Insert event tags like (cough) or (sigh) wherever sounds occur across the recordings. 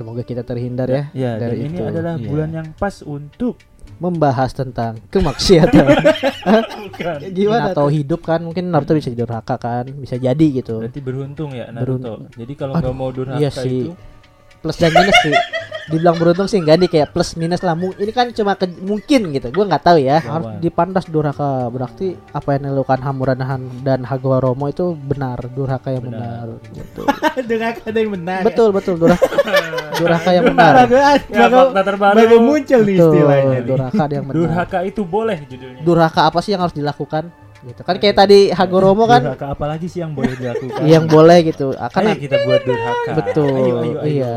Semoga kita terhindar ya, Ya, dan dari ini itu. adalah Iya. bulan yang pas untuk membahas tentang kemaksiatan (laughs) bukan. gimana atau hidup kan mungkin Naruto bisa durhaka kan bisa jadi gitu Berarti beruntung ya Naruto. Beruntung. Jadi kalau nggak mau durhaka iya sih. itu plus dan minus sih (laughs) dibilang beruntung sih enggak nih kayak plus minus lah ini kan cuma ke- mungkin gitu gua nggak tahu ya harus dipandas durhaka berarti apa yang dilakukan Hamuranahan dan Hagoromo itu benar durhaka yang benar, Benar. (laughs) betul Dengan ada yang benar. betul betul durhaka (laughs) durhaka yang benar Ya, fakta terbaru. baru muncul nih betul istilahnya. durhaka yang benar durhaka itu boleh judulnya. durhaka apa sih yang harus dilakukan gitu kan kayak tadi Hagoromo kan Durhaka apa lagi sih yang boleh dilakukan? yang boleh gitu akan Ayo kita buat durhaka. Betul. Ayo, ayo, ayo. Iya.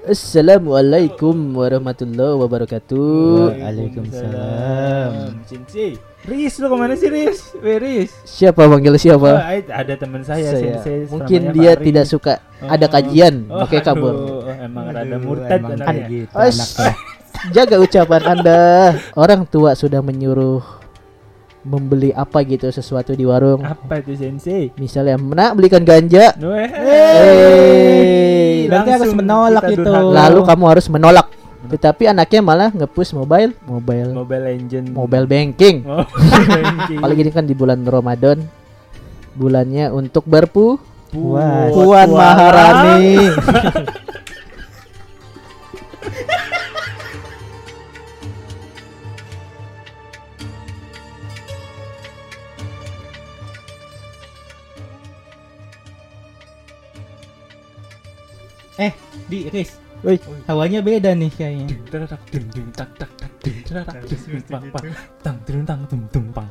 Assalamualaikum warahmatullahi wabarakatuh. Waalaikumsalam. Cinci. Riz lu ke mana sih Riz? Weh Riz. Siapa panggil Oh, siapa? ada teman saya, Saya. sensei, Mungkin dia Fahri. tidak suka ada Oh. kajian, Oh, oke kabur. aduh, Emang rada Aduh, murtad emang kayak gitu. Jaga ucapan Anda. Orang tua sudah menyuruh membeli apa gitu sesuatu di warung. Apa itu sensei? Misalnya, "Nak, belikan ganja." Hey. Berarti harus menolak itu. Lalu kamu harus menolak. Tetapi anaknya malah nge-push mobile, mobile, Mobile Legend. mobile banking. Oh, banking. (laughs) Apalagi ini kan di bulan Ramadan. Bulannya untuk berpu Puas. Puan Maharani. (laughs) di Riz. Woi. Hawanya beda nih kayaknya. Tang, tang, pang, pang. Tang, tang, tang, tang. Dung, tang,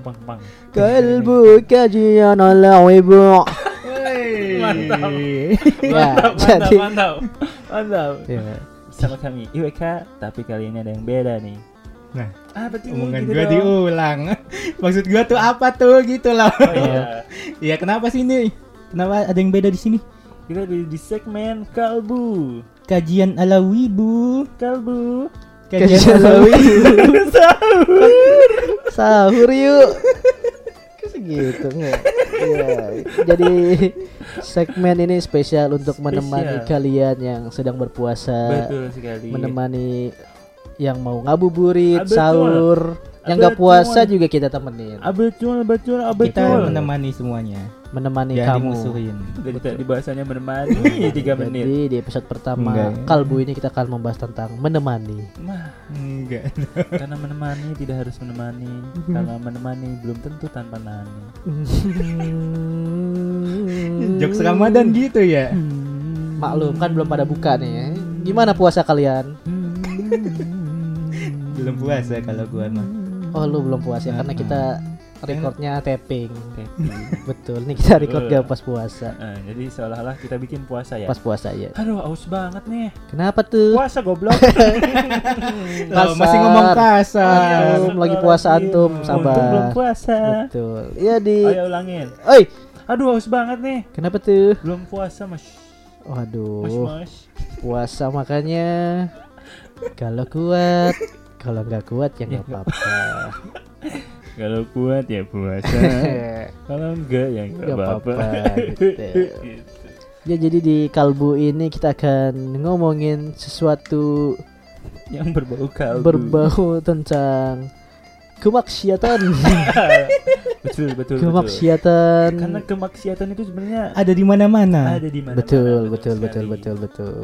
pang, pang. Kalbu kajian ala ibu. Mantap. Ya, Mantap, jadi- mantap, mantap. Ya. Sama kami IWK, tapi kali ini ada yang beda nih. Nah, Apa tuh? Omongan Gitu gua dong. diulang. (laughs) Maksud gua tuh apa tuh gitu loh. Oh, iya. Iya, kenapa sih ini? Kenapa ada yang beda di sini? Kita di, di segmen kalbu. Kajian ala wibu. Kalbu. Kajian ala wibu. (laughs) Sahur yuk. Kok segitu nggak? Iya. Jadi segmen ini spesial untuk menemani Spesial. kalian yang sedang berpuasa, Betul sekali. menemani yang mau ngabuburit, betul. sahur, yang nggak Betul. puasa juga kita temenin, Ah, betul, betul, ah, betul. Kita menemani semuanya. Menemani Jangan kamu. dimusuhin. Dari tadi bahasanya menemani tiga menit. Jadi di episode pertama Enggak ya. kalbu ini kita akan membahas tentang menemani. Mah, Enggak. karena menemani tidak harus menemani. Karena menemani belum tentu tanpa nani. (laughs) Jokes Ramadan gitu ya. Maklum kan belum pada buka nih. ya. Gimana puasa kalian? (laughs) Belum puasa kalau gua mah. Oh lu belum puasa ya karena Mm-mm. kita recordnya tapping. Tapi, Betul. Ini kita record gak pas puasa. eh, jadi seolah-olah kita bikin puasa ya. Pas puasa ya. Aduh, aus banget nih. Kenapa tuh? Puasa goblok. (laughs) Loh, masih ngomong kasar. Antum lagi puasa antum, Untung belum sabar. puasa. Betul. Ya di. Ayo ulangin. Oi, Aduh, aus banget nih. kenapa tuh? Belum puasa, Mas. Mas, Waduh, Mas. puasa makanya kalau kuat, kalau nggak kuat ya nggak (laughs) apa-apa. Kalau kuat ya puasa. (laughs) Kalau enggak ya enggak Nggak apa-apa. gitu. Ya jadi di kalbu ini kita akan ngomongin sesuatu Yang berbau kalbu. berbau tentang kemaksiatan, (laughs) betul, betul, betul. kemaksiatan. Karena kemaksiatan itu sebenarnya Ada di mana-mana. ada di mana Betul, betul, betul, betul, betul.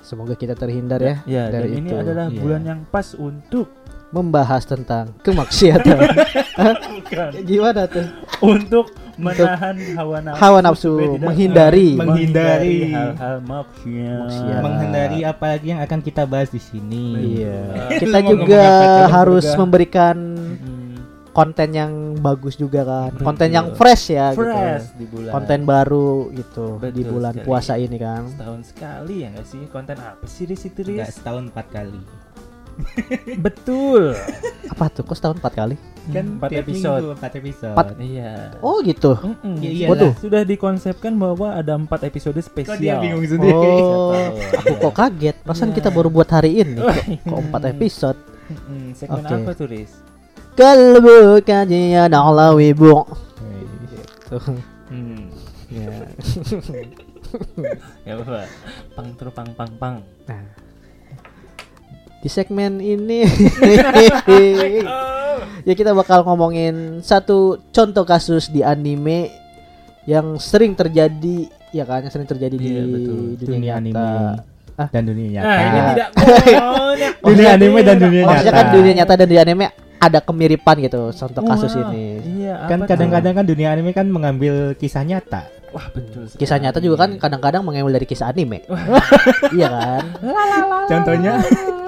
Semoga kita terhindar ya, Ya, dan dari ini itu. adalah Iya. bulan yang pas untuk Membahas tentang kemaksiatan. (laughs) bukan Gimana tuh? untuk menahan hawa nafsu, Hawa nafsu, menghindari. Menghindari. hal-hal maksiat. Menghindari apa lagi yang akan kita bahas di sini. Iya. Kita juga harus Juga. memberikan konten yang bagus juga kan. Konten Betul. yang fresh ya fresh gitu. di bulan Konten baru gitu di Betul bulan sekali. puasa ini kan. setahun sekali ya nggak sih konten apa sih di situ Enggak setahun empat kali. (laughs) betul Apa tuh? Kok setahun empat kali? kan empat tiap episode minggu, empat episode. Empat. iya Oh gitu. Iyalah. Waduh. sudah dikonsepkan bahwa ada empat episode Kok spesial dia bingung sendiri? Oh, aku iya. kok kaget. Perasaan Iya. kita baru buat hari ini. (laughs) Kok empat episode? Mm-mm, segmen Oke. apa tuh Riz? Kalbu kajian ala wibu. Gitu. Hmm. Ya. (laughs) Ya apa? Pang tru pang pang pang. Nah. Di segmen ini (laughs) ya kita bakal ngomongin satu contoh kasus di anime yang sering terjadi ya kan yang sering terjadi Iya, di betul. dunia Dunia nyata. anime Ah. dan dunia nyata. Nah, ini tidak. (laughs) Dunia anime dan dunia Maksudnya nyata. kan dunia nyata dan dunia anime ada kemiripan gitu contoh kasus ini. Iya, Kan kadang-kadang kan dunia anime kan mengambil kisah nyata. Wah betul. sekali. Kisah nyata juga kan kadang-kadang mengambil dari kisah anime. (laughs) iya kan? (laughs) Contohnya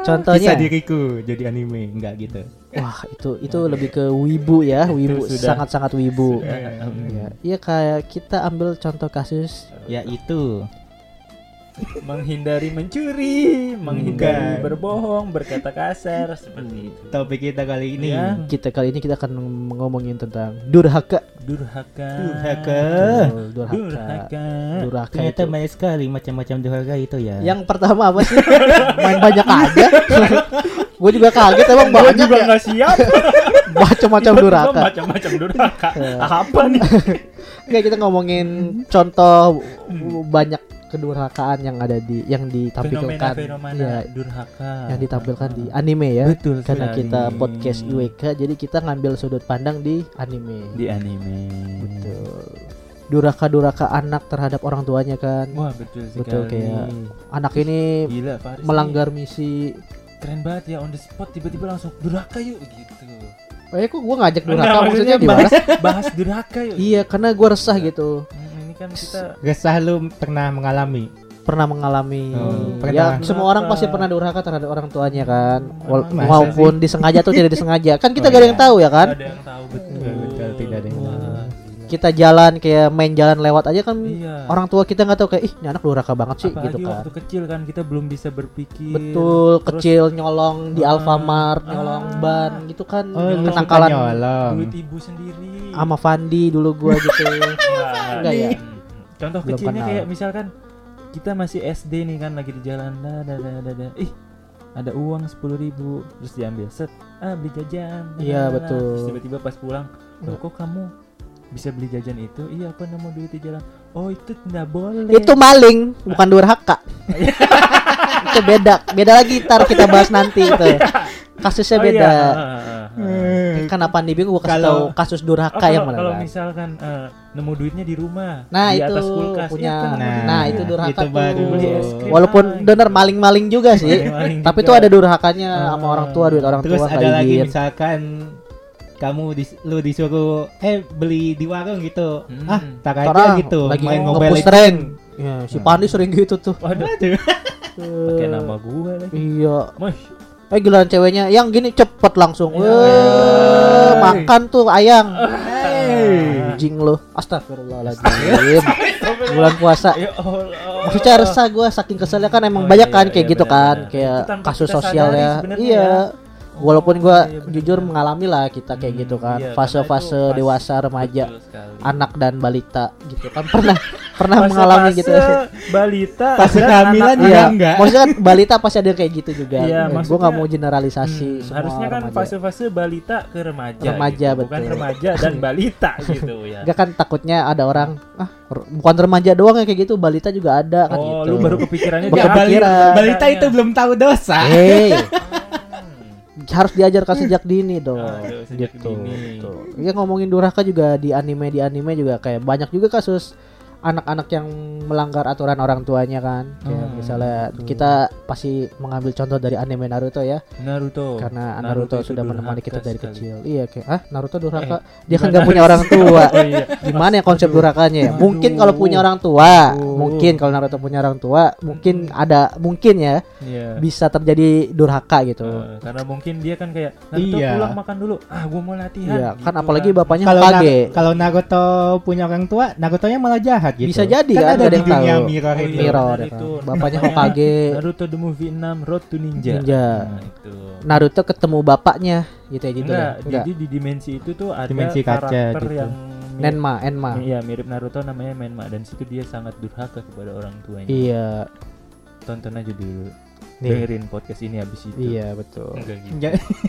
Contohnya kisah diriku jadi anime, enggak gitu. Wah, itu (laughs) itu lebih ke wibu ya, wibu sangat-sangat wibu. Iya, iya kayak kita ambil contoh kasus Yaitu menghindari mencuri, menghindari Bukan. berbohong, berkata kasar seperti itu. topik kita kali ini. Ya. kita kali ini kita akan ngomongin tentang durhaka. Durhaka. Durhaka. Betul, durhaka. Durhaka. Durhaka Ternyata itu. banyak sekali macam-macam durhaka itu ya. Yang pertama apa sih? Main banyak aja. (laughs) Gue juga kaget emang banyak juga ya. nggak siap. (laughs) Macam-macam durhaka. Macam-macam durhaka. Ya. (laughs) Apa nih? Nggak kita ngomongin contoh banyak kedurhakaan yang ada di yang ditampilkan Iya, durhaka. yang ditampilkan di anime ya. Betul Karena sekali. kita podcast IWK jadi kita ngambil sudut pandang di anime. di anime. Betul. Duraka-duraka anak terhadap orang tuanya kan. Wah, betul sekali. Betul, kayak Anak ini Gila, Faris nih melanggar misi. keren banget ya on the spot tiba-tiba langsung durhaka yuk gitu. Eh kok gua ngajak duraka Enggak, maksudnya gimana? bahas, bahas durhaka yuk. Iya, karena gua resah gitu. Hmm, ini kan kita Resah lu pernah mengalami. Pernah mengalami Oh, ya pernah. semua orang pasti pernah durhaka terhadap orang tuanya kan. Wal- Masa maupun disengaja atau tidak disengaja. Kan kita Oh, gak ada iya. yang tahu ya kan. Nggak ada yang tahu betul. Betul, betul, tidak ada yang. Kita jalan kayak main jalan lewat aja kan Iya. orang tua kita nggak tahu kayak ih ini anak durhaka banget sih Apalagi gitu kan. waktu kecil kan kita belum bisa berpikir. Betul, Terus kecil nyolong di Ah, Alfamart, ah. nyolong ban gitu kan. Oh, kenakalan nyolong. duit ibu sendiri. sama Fandi dulu gua (laughs) gitu. Enggak ya? Contoh Belum kecilnya kenal. kayak misalkan kita masih SD nih kan lagi di jalan dah dah dah dah, dah. ih ada uang sepuluh ribu terus diambil set ah beli jajan Iya, betul. terus tiba-tiba pas pulang loh kok kamu bisa beli jajan itu iya aku nemu duit di jalan oh itu tidak boleh Itu maling, bukan durhaka. (laughs) itu beda, beda lagi ntar kita bahas nanti itu. Kasusnya Oh, beda. iya. ah, ah, ah. Eh, Kenapa nih bingung gua kasih Kalau- tahu kasus Oh, durhaka yang kalau, mana kalau kan? misalkan eh, nemu duitnya di rumah Nah, di itu atas kulkas punya- Iya, kan, nemu Nah. Nah, itu durhaka itu tuh. baru. Beli es krim. Walaupun bener gitu. maling-maling juga sih. Maling-maling Tapi juga. tuh ada durhakanya sama Ah. orang tua, duit orang Terus tua ada nggak lagi izin. misalkan kamu dis- lu disuruh eh beli di warung gitu. Hmm. Ah, tak aja Orang gitu. lagi main Mobile Legends. rank. Ya, si Pandi sering gitu tuh. Waduh, Aduh. (laughs) pakai nama gue lagi. Iya. Mosh. Eh giliran ceweknya yang gini cepet langsung. Iya, Weh, iya. makan tuh ayang. Hey. Anjing lo. Astagfirullahaladzim. (laughs) Bulan puasa. Ya Allah. Maksudnya resah gue saking keselnya kan emang Oh, banyak iya, kan iya, kayak gitu benar, kan kayak kasus sosial sadari ya. Iya. Ya. Walaupun Oh, gua iya, jujur mengalami lah kita kayak Hmm, gitu kan. iya, Fase-fase dewasa remaja, anak dan balita gitu kan pernah (laughs) pernah mengalami gitu. balita Fase kehamilan juga Iya, enggak. maksudnya kan balita pasti ada kayak gitu juga. Iya, gua maksudnya- nggak mau generalisasi Hmm, semua harusnya kan fase-fase balita ke remaja Remaja, gitu. bukan betul. remaja dan (laughs) balita gitu ya Enggak kan takutnya ada orang ah bukan remaja doang ya kayak gitu, balita juga ada kan oh gitu. lu baru kepikirannya kepikiran. Balita itu belum tahu dosa. (laughs) harus diajarkan sejak (laughs) dini dong. Aduh, sejak gitu. dini. gitu. Ya ngomongin durhaka juga di anime di anime juga kayak banyak juga kasus anak-anak yang melanggar aturan orang tuanya kan. Kayak Hmm, misalnya betul. kita pasti mengambil contoh dari anime Naruto ya, Naruto karena Naruto Naruto, sudah menemani kita dari sekali. kecil. Iya kayak ah Naruto durhaka. Eh, Dia kan nggak punya orang (laughs) tua. oh iya Gimana ya konsep Aduh. durhakanya ya? Mungkin kalau punya orang tua, Aduh. mungkin kalau Naruto punya orang tua, mungkin ada mungkin ya Iya. bisa terjadi durhaka gitu. Eh, karena mungkin dia kan kayak Naruto Iya. pulang makan dulu ah gua mau latihan Iya, kan gitu apalagi bapaknya Kalau Hokage. Na- kalau Naruto punya orang tua, Naruto-nya malah jahat gitu. Bisa jadi kan kan, ada ada di yang dunia tahu. mirror Oh, itu. Mirror itu. Bapaknya Hokage. (laughs) Naruto the movie 6 Road to Ninja Ninja. nah, itu Naruto ketemu bapaknya gitu ya gitu enggak, ya. Enggak. jadi di dimensi itu tuh ada Dimensi kaca karakter gitu. yang mirip- Nenma, Enma. Iya mirip Naruto namanya Menma dan situ dia sangat durhaka kepada orang tuanya. Iya. Tonton aja dulu. Nih. Dengerin podcast ini habis itu. Iya, betul. Enggak gitu.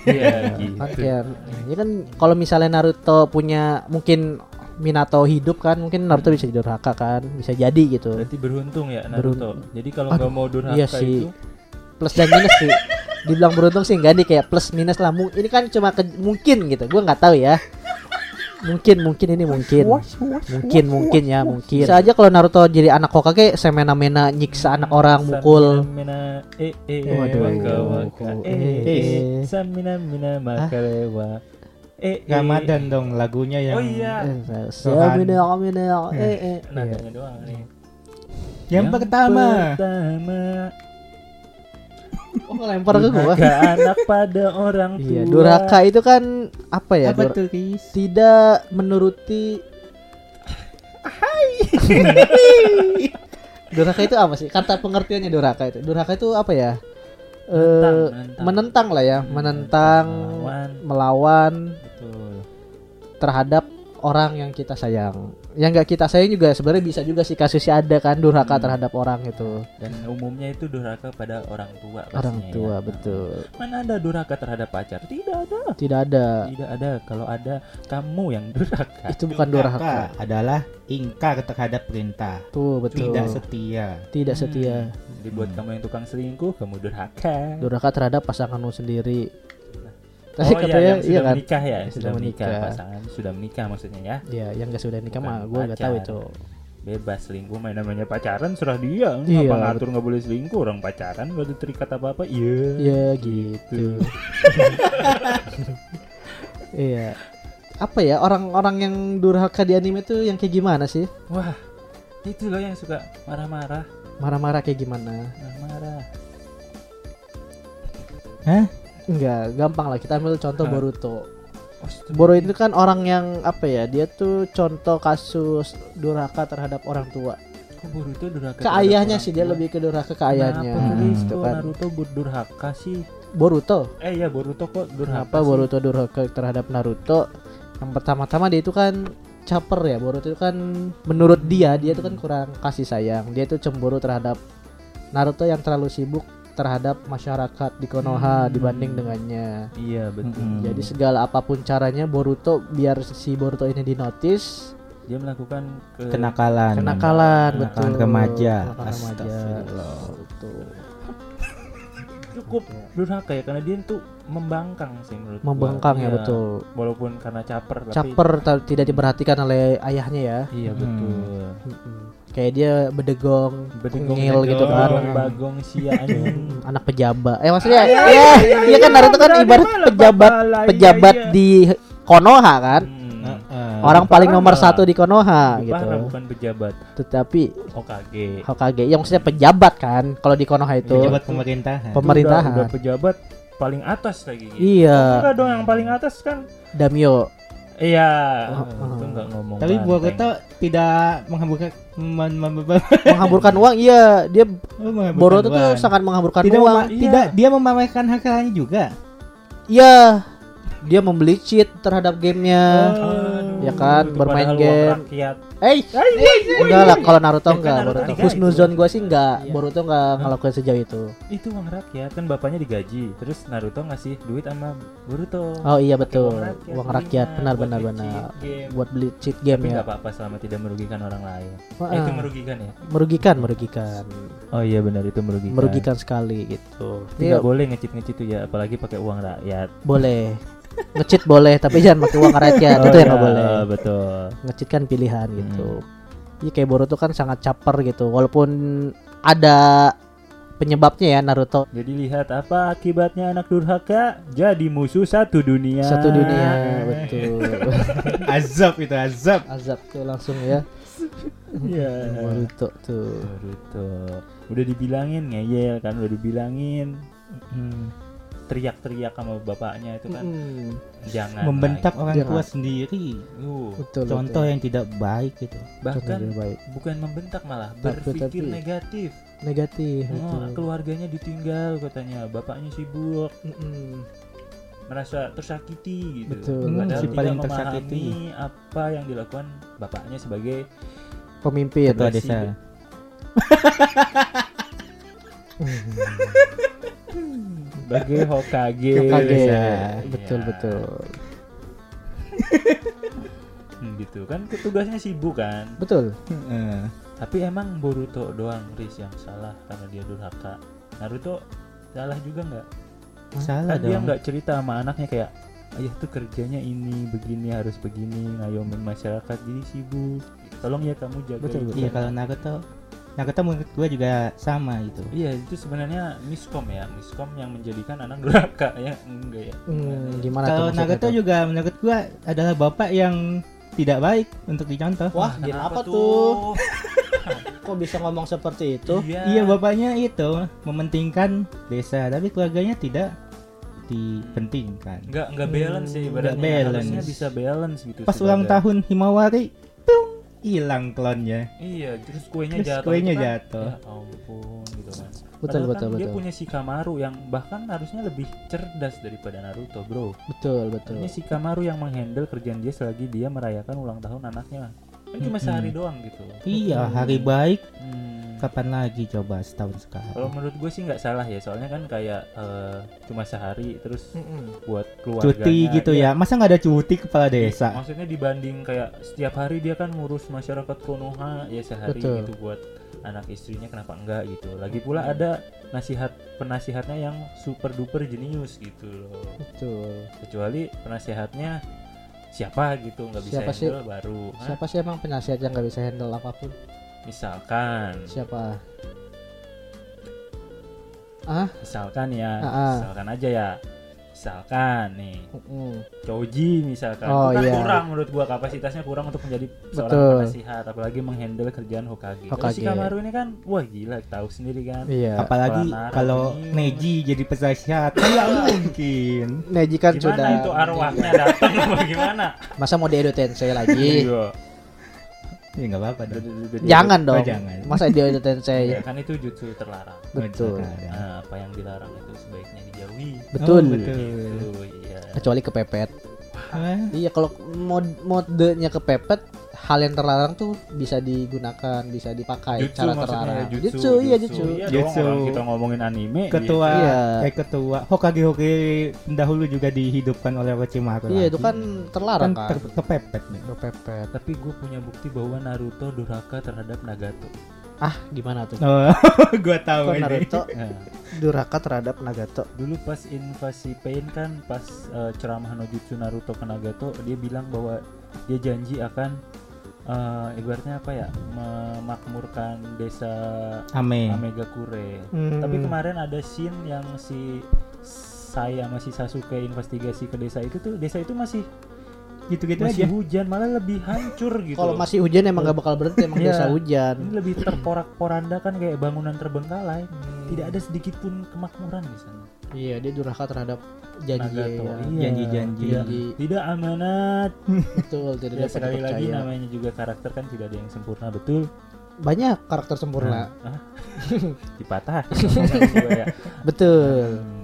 Iya (laughs) gitu. kayak- ya kan kalau misalnya Naruto punya mungkin Minato hidup kan mungkin Naruto bisa jadi durhaka kan bisa jadi gitu. Berarti beruntung ya Naruto. Beruntung. Jadi kalau nggak mau durhaka iya sih. itu? Plus dan minus sih. Dibilang beruntung sih enggak nih kayak plus minus lah. Mu- ini kan cuma ke- mungkin gitu. Gua nggak tahu ya. Mungkin mungkin ini mungkin. Mungkin mungkin ya mungkin. Bisa aja kalau Naruto jadi anak Hokage semena-mena nyiksa anak orang mukul. Mina eh eh Waduh. waka waka eh. Eh, eh eh. Eh eh. Ramadan dong lagunya yang Oh iya. Eh, semena mena eh eh Nadanya doang nih. yang, pertama. Pertama. (laughs) oh lempar ke gua anak pada orang tua. iya durhaka itu kan apa ya Apa tuh, tidak menuruti (laughs) durhaka itu apa sih kata pengertiannya durhaka itu durhaka itu apa ya Eh, Menentang, menentang. menentang lah ya menentang Melawan. melawan Betul. terhadap orang yang kita sayang yang nggak kita sayang juga sebenarnya bisa juga sih kasusnya ada kan durhaka Hmm. terhadap orang itu Dan umumnya itu durhaka pada orang tua orang pastinya tua ya. betul Mana ada durhaka terhadap pacar? Tidak ada. tidak ada Tidak ada. Kalau ada kamu yang (laughs) durhaka. itu bukan durhaka adalah ingkar terhadap perintah. tuh betul Tidak setia. tidak Hmm. setia Dibuat Hmm. kamu yang tukang selingkuh, kamu durhaka. durhaka terhadap pasanganmu sendiri Oh Tadi iya, katanya yang iya sudah kan menikah ya, Yang sudah menikah. menikah. pasangan sudah menikah maksudnya ya. ya yang gak sudah nikah mah gue nggak tahu itu Bebas selingkuh main namanya pacaran serah dia. Iya, Apa ngatur nggak boleh selingkuh orang pacaran gak ada terikat apa-apa. Iya. ya gitu (laughs) iya apa ya orang-orang yang durhaka di anime tuh yang kayak gimana sih Wah, itu loh yang suka marah-marah, marah-marah kayak gimana marah-marah. Hah? Enggak, gampang lah kita ambil contoh Hah? Boruto. Astaga. Boruto itu kan orang yang apa ya? Dia tuh contoh kasus durhaka terhadap orang tua. Kok Boruto durhaka? Ke ayahnya sih dia tua? lebih ke durhaka ke ayahnya. Kenapa Hmm. Gitu Kok kan. Naruto bur- durhaka sih? Boruto. Eh ya Boruto kok durhaka Kenapa sih? Boruto durhaka terhadap Naruto? Yang pertama-tama dia itu kan caper ya. Boruto itu kan menurut dia dia itu kan kurang kasih sayang. Dia itu cemburu terhadap Naruto yang terlalu sibuk terhadap masyarakat di Konoha Hmm. dibanding dengannya. Iya betul. Mm-mm. Jadi segala apa pun caranya Boruto biar si Boruto ini dinotis Dia melakukan ke Kenakalan. kenakalan Kenakalan betul remaja. Kenakalan remaja betul cukup durhaka ya karena dia tuh membangkang sih menurut gua. membengkang ya Iya, betul Walaupun karena caper tapi caper ta- tidak diperhatikan oleh ayahnya ya Iya Hmm. betul. Mm-mm. kayak dia bedegong Bedegong ngil gitu kan bedegong, bagong sia (laughs) anak pejabat eh maksudnya ya iya kan Naruto kan ibarat pejabat pejabat di Konoha kan Hmm. Heeh. orang paling nomor satu di Konoha gitu bukan pejabat tetapi Hokage. Hokage yang maksudnya pejabat kan kalau di Konoha itu Pejabat pemerintahan. Pem- Pemerintahan. Udah, udah pejabat paling atas lagi. gitu. iya Enggak dong yang paling atas kan. Damio Iya. Oh, itu oh. enggak ngomong. Tapi banteng. Boruto tidak menghamburkan men- men- men- menghamburkan uang iya dia oh, Boruto tuh sangat menghamburkan tidak uang mema- Iya. tidak dia memamerkan hartanya juga. iya dia membeli cheat terhadap gamenya Aduh, Ya kan, itu bermain game. eh enggak lah kalau Naruto Ya kan enggak Naruto Boruto dikasih. Husnuzon gua sih enggak Iya. Boruto enggak ngelakuin sejauh itu Itu uang rakyat kan bapaknya digaji. Terus Naruto ngasih duit sama Boruto. oh iya betul uang rakyat uang rakyat benar buat benar benar buat beli cheat game Tapi ya nggak apa-apa selama tidak merugikan orang lain. Wah, Eh, itu merugikan ya? merugikan merugikan Oh iya benar itu merugikan. merugikan sekali gitu Tidak boleh ngecit ngecit tuh ya, apalagi pakai uang rakyat. boleh ngecit boleh tapi jangan pakai uang rakyat Oh itu yang iya, nggak boleh Betul. ngecit kan pilihan Hmm. gitu. Iya kayak Boruto kan sangat caper gitu. Walaupun ada penyebabnya ya Naruto Jadi lihat apa akibatnya anak durhaka jadi musuh satu dunia. satu dunia betul. (laughs) azab itu azab. Azab tuh langsung ya. Iya. Boruto tuh. Boruto. Udah dibilangin ngeyel kan, udah dibilangin Hmm. Teriak-teriak sama bapaknya itu kan Mm, jangan Membentak orang Jangan. tua sendiri. Uh, betul. Contoh yang tidak baik itu. bahkan baik. bukan membentak malah Tapi- berpikir tapi- negatif. negatif. Oh, betul. keluarganya ditinggal katanya, bapaknya sibuk, Mm-mm. merasa tersakiti gitu. Betul. Hmm, Padahal si paling memahami tersakiti. apa yang dilakukan bapaknya sebagai Pemimpin. Ketua Presiden. desa. (laughs) (laughs) sebagai Hokage. Hokage. Iya. Betul Iya. betul. (laughs) Hmm, gitu kan tugasnya sibuk kan Betul. Heeh. tapi emang Boruto doang Riz yang salah karena dia durhaka Naruto salah juga nggak Salah kan dia dong. nggak cerita sama anaknya kayak ayah tuh kerjanya ini begini harus begini ngayomin masyarakat jadi sibuk tolong ya kamu jaga Betul, itu." betul. Iya kalau Naruto Naruto menurut gua juga sama itu. iya itu sebenarnya miskom ya miskom yang menjadikan anak durhaka (laughs) ya enggak ya Hmm, gimana Kalau tuh? juga menurut gua adalah bapak yang tidak baik untuk dicontoh. Wah, Kenapa kenapa tuh? (laughs) Kok bisa ngomong seperti itu? iya Iya bapaknya itu mementingkan desa tapi keluarganya tidak dipentingkan. nggak nggak balance ya Hmm, ibaratnya balance. harusnya bisa balance gitu Pas ulang tahun Himawari, hilang klonnya. iya terus kuenya Terus jatuh kuenya itu kan, jatuh. ya ampun gitu kan Betul, Padahal betul, kan dia betul. punya Shikamaru yang bahkan harusnya lebih cerdas daripada Naruto bro Betul, betul. Ini Shikamaru yang menghandle kerjaan dia selagi dia merayakan ulang tahun anaknya kan cuma sehari doang gitu Iya, hari baik Hmm. kapan lagi coba setahun sekali. Kalau menurut gue sih nggak salah ya, soalnya kan kayak eh, cuma sehari terus Mm-mm. buat keluarganya. Cuti gitu ya. Masa nggak ada cuti kepala desa? Maksudnya dibanding kayak setiap hari dia kan ngurus masyarakat Konoha ya sehari Betul. gitu buat anak istrinya kenapa enggak gitu. Lagi pula ada nasihat penasihatnya yang super duper jenius gitu loh. Betul. Kecuali penasihatnya siapa gitu nggak bisa Siapa sih? handle baru. Hah? Siapa sih emang penasihat yang nggak bisa handle apa pun? Misalkan Siapa? Ah, misalkan ya, Ah, ah. misalkan aja ya. Misalkan nih mm-mm. Choji misalkan Oh, itu kan iya. kurang menurut gua kapasitasnya kurang untuk menjadi seorang Betul. penasihat apalagi menghandle kerjaan Hokage. Hokage. si Kamaru ini kan wah gila tahu sendiri kan. iya. Apalagi Kalau Neji jadi penasihat, nggak mungkin. Neji kan Gimana sudah itu arwahnya datang apa gimana? Masa mau di Edo Tensei lagi? Iya. Ya nggak apa-apa dong. jangan Oh, dong. jangan. Masa di Edo Ya Tensei? kan itu jutsu terlarang. Betul. Nah, apa yang dilarang itu sebaiknya dijauhi. Betul. Oh, betul. Gitu, iya. Kecuali kepepet. Hah? Iya, kalau mod modenya kepepet, hal yang terlarang tuh bisa digunakan, bisa dipakai Jutsu cara terlarang. ya, jutsu, iya jutsu. Iya Jutsu. dong, orang kita ngomongin anime. Ketua, Iya. eh ketua Hokage Hokage pendahulu juga dihidupkan oleh Orochimaru. Iya, lagi. itu kan terlarang kan kan. ter- kepepet nih. Kepepet. Tapi gue punya bukti bahwa Naruto durhaka terhadap Nagato. Ah, gimana tuh? Oh, (laughs) gua tahu Kok ini. Naruto Nah, durhaka terhadap Nagato? dulu pas invasi Pain kan pas eh, ceramah no jutsu Naruto ke Nagato dia bilang bahwa dia janji akan eh, ibaratnya apa ya memakmurkan desa Ame. Amegakure. Hmm. Tapi kemarin ada scene yang si saya masih Sasuke investigasi ke desa itu tuh desa itu masih Gitu-gitu masih aja. hujan malah lebih hancur gitu. Kalau masih hujan emang gak bakal berhenti emang Iya. desa hujan. ini lebih terporak-poranda kan kayak bangunan terbengkalai. Tidak ada sedikit pun kemakmuran di sana. Iya, dia durhaka terhadap janji ya. iya. Janji-janji. Tidak, Janji. tidak amanat. Betul, tidak Ya, sekali lagi namanya juga karakter kan tidak ada yang sempurna betul. Banyak karakter sempurna. Hah? (laughs) Dipatah. (laughs) Gua ya. Betul. Hmm.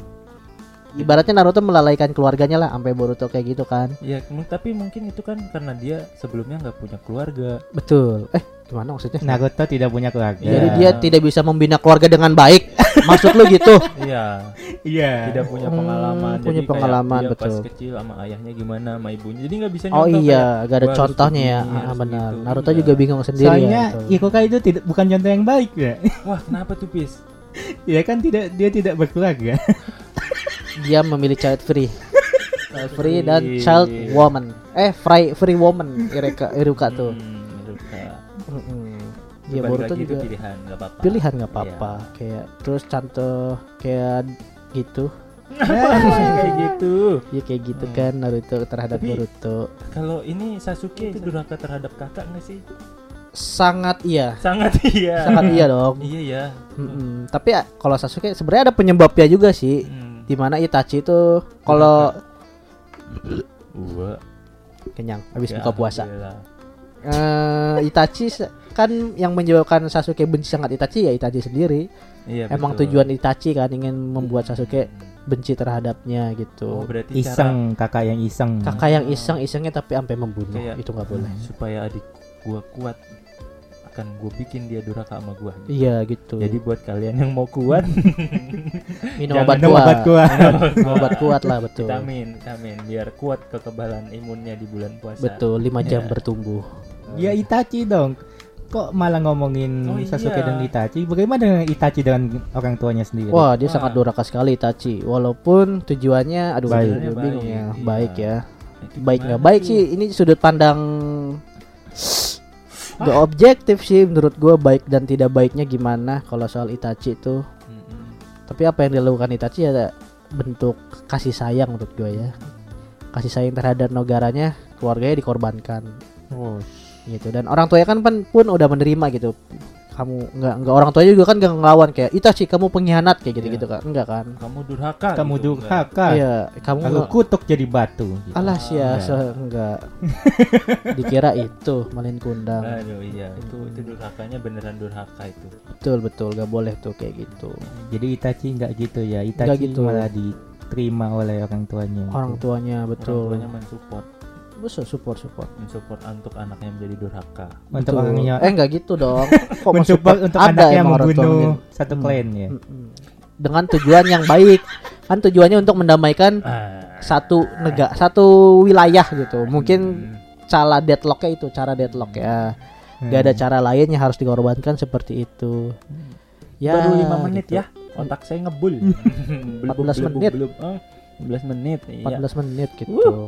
Ibaratnya Naruto melalaikan keluarganya lah sampai Boruto kayak gitu kan. Ya, kem- tapi mungkin itu kan karena dia sebelumnya nggak punya keluarga. Betul. Eh, gimana maksudnya? Naruto tidak punya keluarga. Jadi Iya. dia tidak bisa membina keluarga dengan baik. (laughs) Maksud lu gitu? Iya, Iya. tidak punya Hmm, pengalaman. punya Jadi pengalaman, kayak dia pas betul. kecil sama ayahnya gimana, sama ibunya. Jadi nggak bisa Oh iya, kayak, gak ada contohnya ya. Ah, benar. gitu. Naruto Iya. juga bingung sendiri Soalnya ya. betul. Ikoka itu tidak bukan contoh yang baik ya. Wah, kenapa tuh, Pis? (laughs) ya kan tidak dia tidak berkeluarga. (laughs) dia memilih child free. Child free dan Free. child woman. Eh, free free woman Iruka Iruka tuh. Hmm, Iruka. Ya, juga pilihan, nggak apa-apa. pilihan nggak apa-apa. Kayak terus contoh kayak gitu. kayak gitu. Ya kayak gitu Hmm. kan Naruto terhadap Tapi- Boruto. Kalau ini Sasuke itu durhaka terhadap kakak nggak sih? Sangat iya. Sangat iya. Sangat iya dong. Iya ya. Mm-mm. Tapi ya, kalau Sasuke sebenarnya ada penyebabnya juga sih. Hmm. Di mana Itachi itu kalau Gua kenyang habis ya, buka puasa. eh Itachi kan yang menyebabkan Sasuke benci sangat Itachi ya Itachi sendiri. Iya, Emang betul. tujuan Itachi kan ingin membuat Sasuke benci terhadapnya Oh, gitu. berarti cara Iseng, kakak yang iseng. Kakak yang iseng-isengnya tapi sampai membunuh Kayak- itu nggak boleh. supaya adik gua kuat akan gue bikin dia durhaka sama gue Iya gitu. jadi buat kalian yang mau kuat (laughs) minum obat Minum kuat. obat kuat. (laughs) Minum obat kuat lah betul. vitamin vitamin biar kuat kekebalan imunnya di bulan puasa Betul, 5 jam Ya. bertumbuh. Ya Itachi dong. Kok malah ngomongin Oh, Sasuke iya. dan Itachi? Bagaimana dengan Itachi dengan orang tuanya sendiri? Wah, dia Wah. sangat durhaka sekali Itachi. Walaupun tujuannya aduh Baik. gue bingung ya. Baik, Baik iya. ya. Baik nggak baik sih ini sudut pandang Gak objektif sih menurut gua baik dan tidak baiknya gimana kalau soal Itachi itu. Mm-mm. Tapi apa yang dilakukan Itachi ya bentuk kasih sayang menurut gua ya. Kasih sayang terhadap negaranya, keluarganya dikorbankan Oh, gitu. Dan orang tuanya kan pun, pun udah menerima gitu. Kamu nggak nggak orang tuanya juga kan nggak ngelawan kayak Itachi kamu pengkhianat kayak gitu-gitu kan. Enggak kan? kamu durhaka kamu gitu, durhaka. Iya, kamu nggak- kutuk jadi batu. gitu. Alah sia, Enggak. se- enggak. (laughs) Dikira itu malin kundang. aduh iya itu itu durhakanya beneran durhaka itu Betul betul, gak boleh tuh kayak gitu. Jadi Itachi nggak gitu ya. Itachi Nggak gitu. malah diterima oleh orang tuanya. Orang tuanya orang betul. tuanya mensupport Betul support support. mensupport untuk anaknya menjadi durhaka Untuk Betul. orangnya Eh enggak gitu dong. (laughs) Kok mensupport support? untuk Ada anaknya membunuh gitu. satu Hmm. klan ya. Mm-mm. Dengan tujuan yang baik. Kan tujuannya untuk mendamaikan ah. satu negara, satu wilayah gitu. Mungkin Hmm. cara deadlocknya itu, cara deadlock ya. Gak ada cara lain yang harus dikorbankan seperti itu. Ya, baru 5 menit gitu. ya otak saya ngebul (laughs) 14 menit. belum oh, 14 menit iya 14 menit gitu.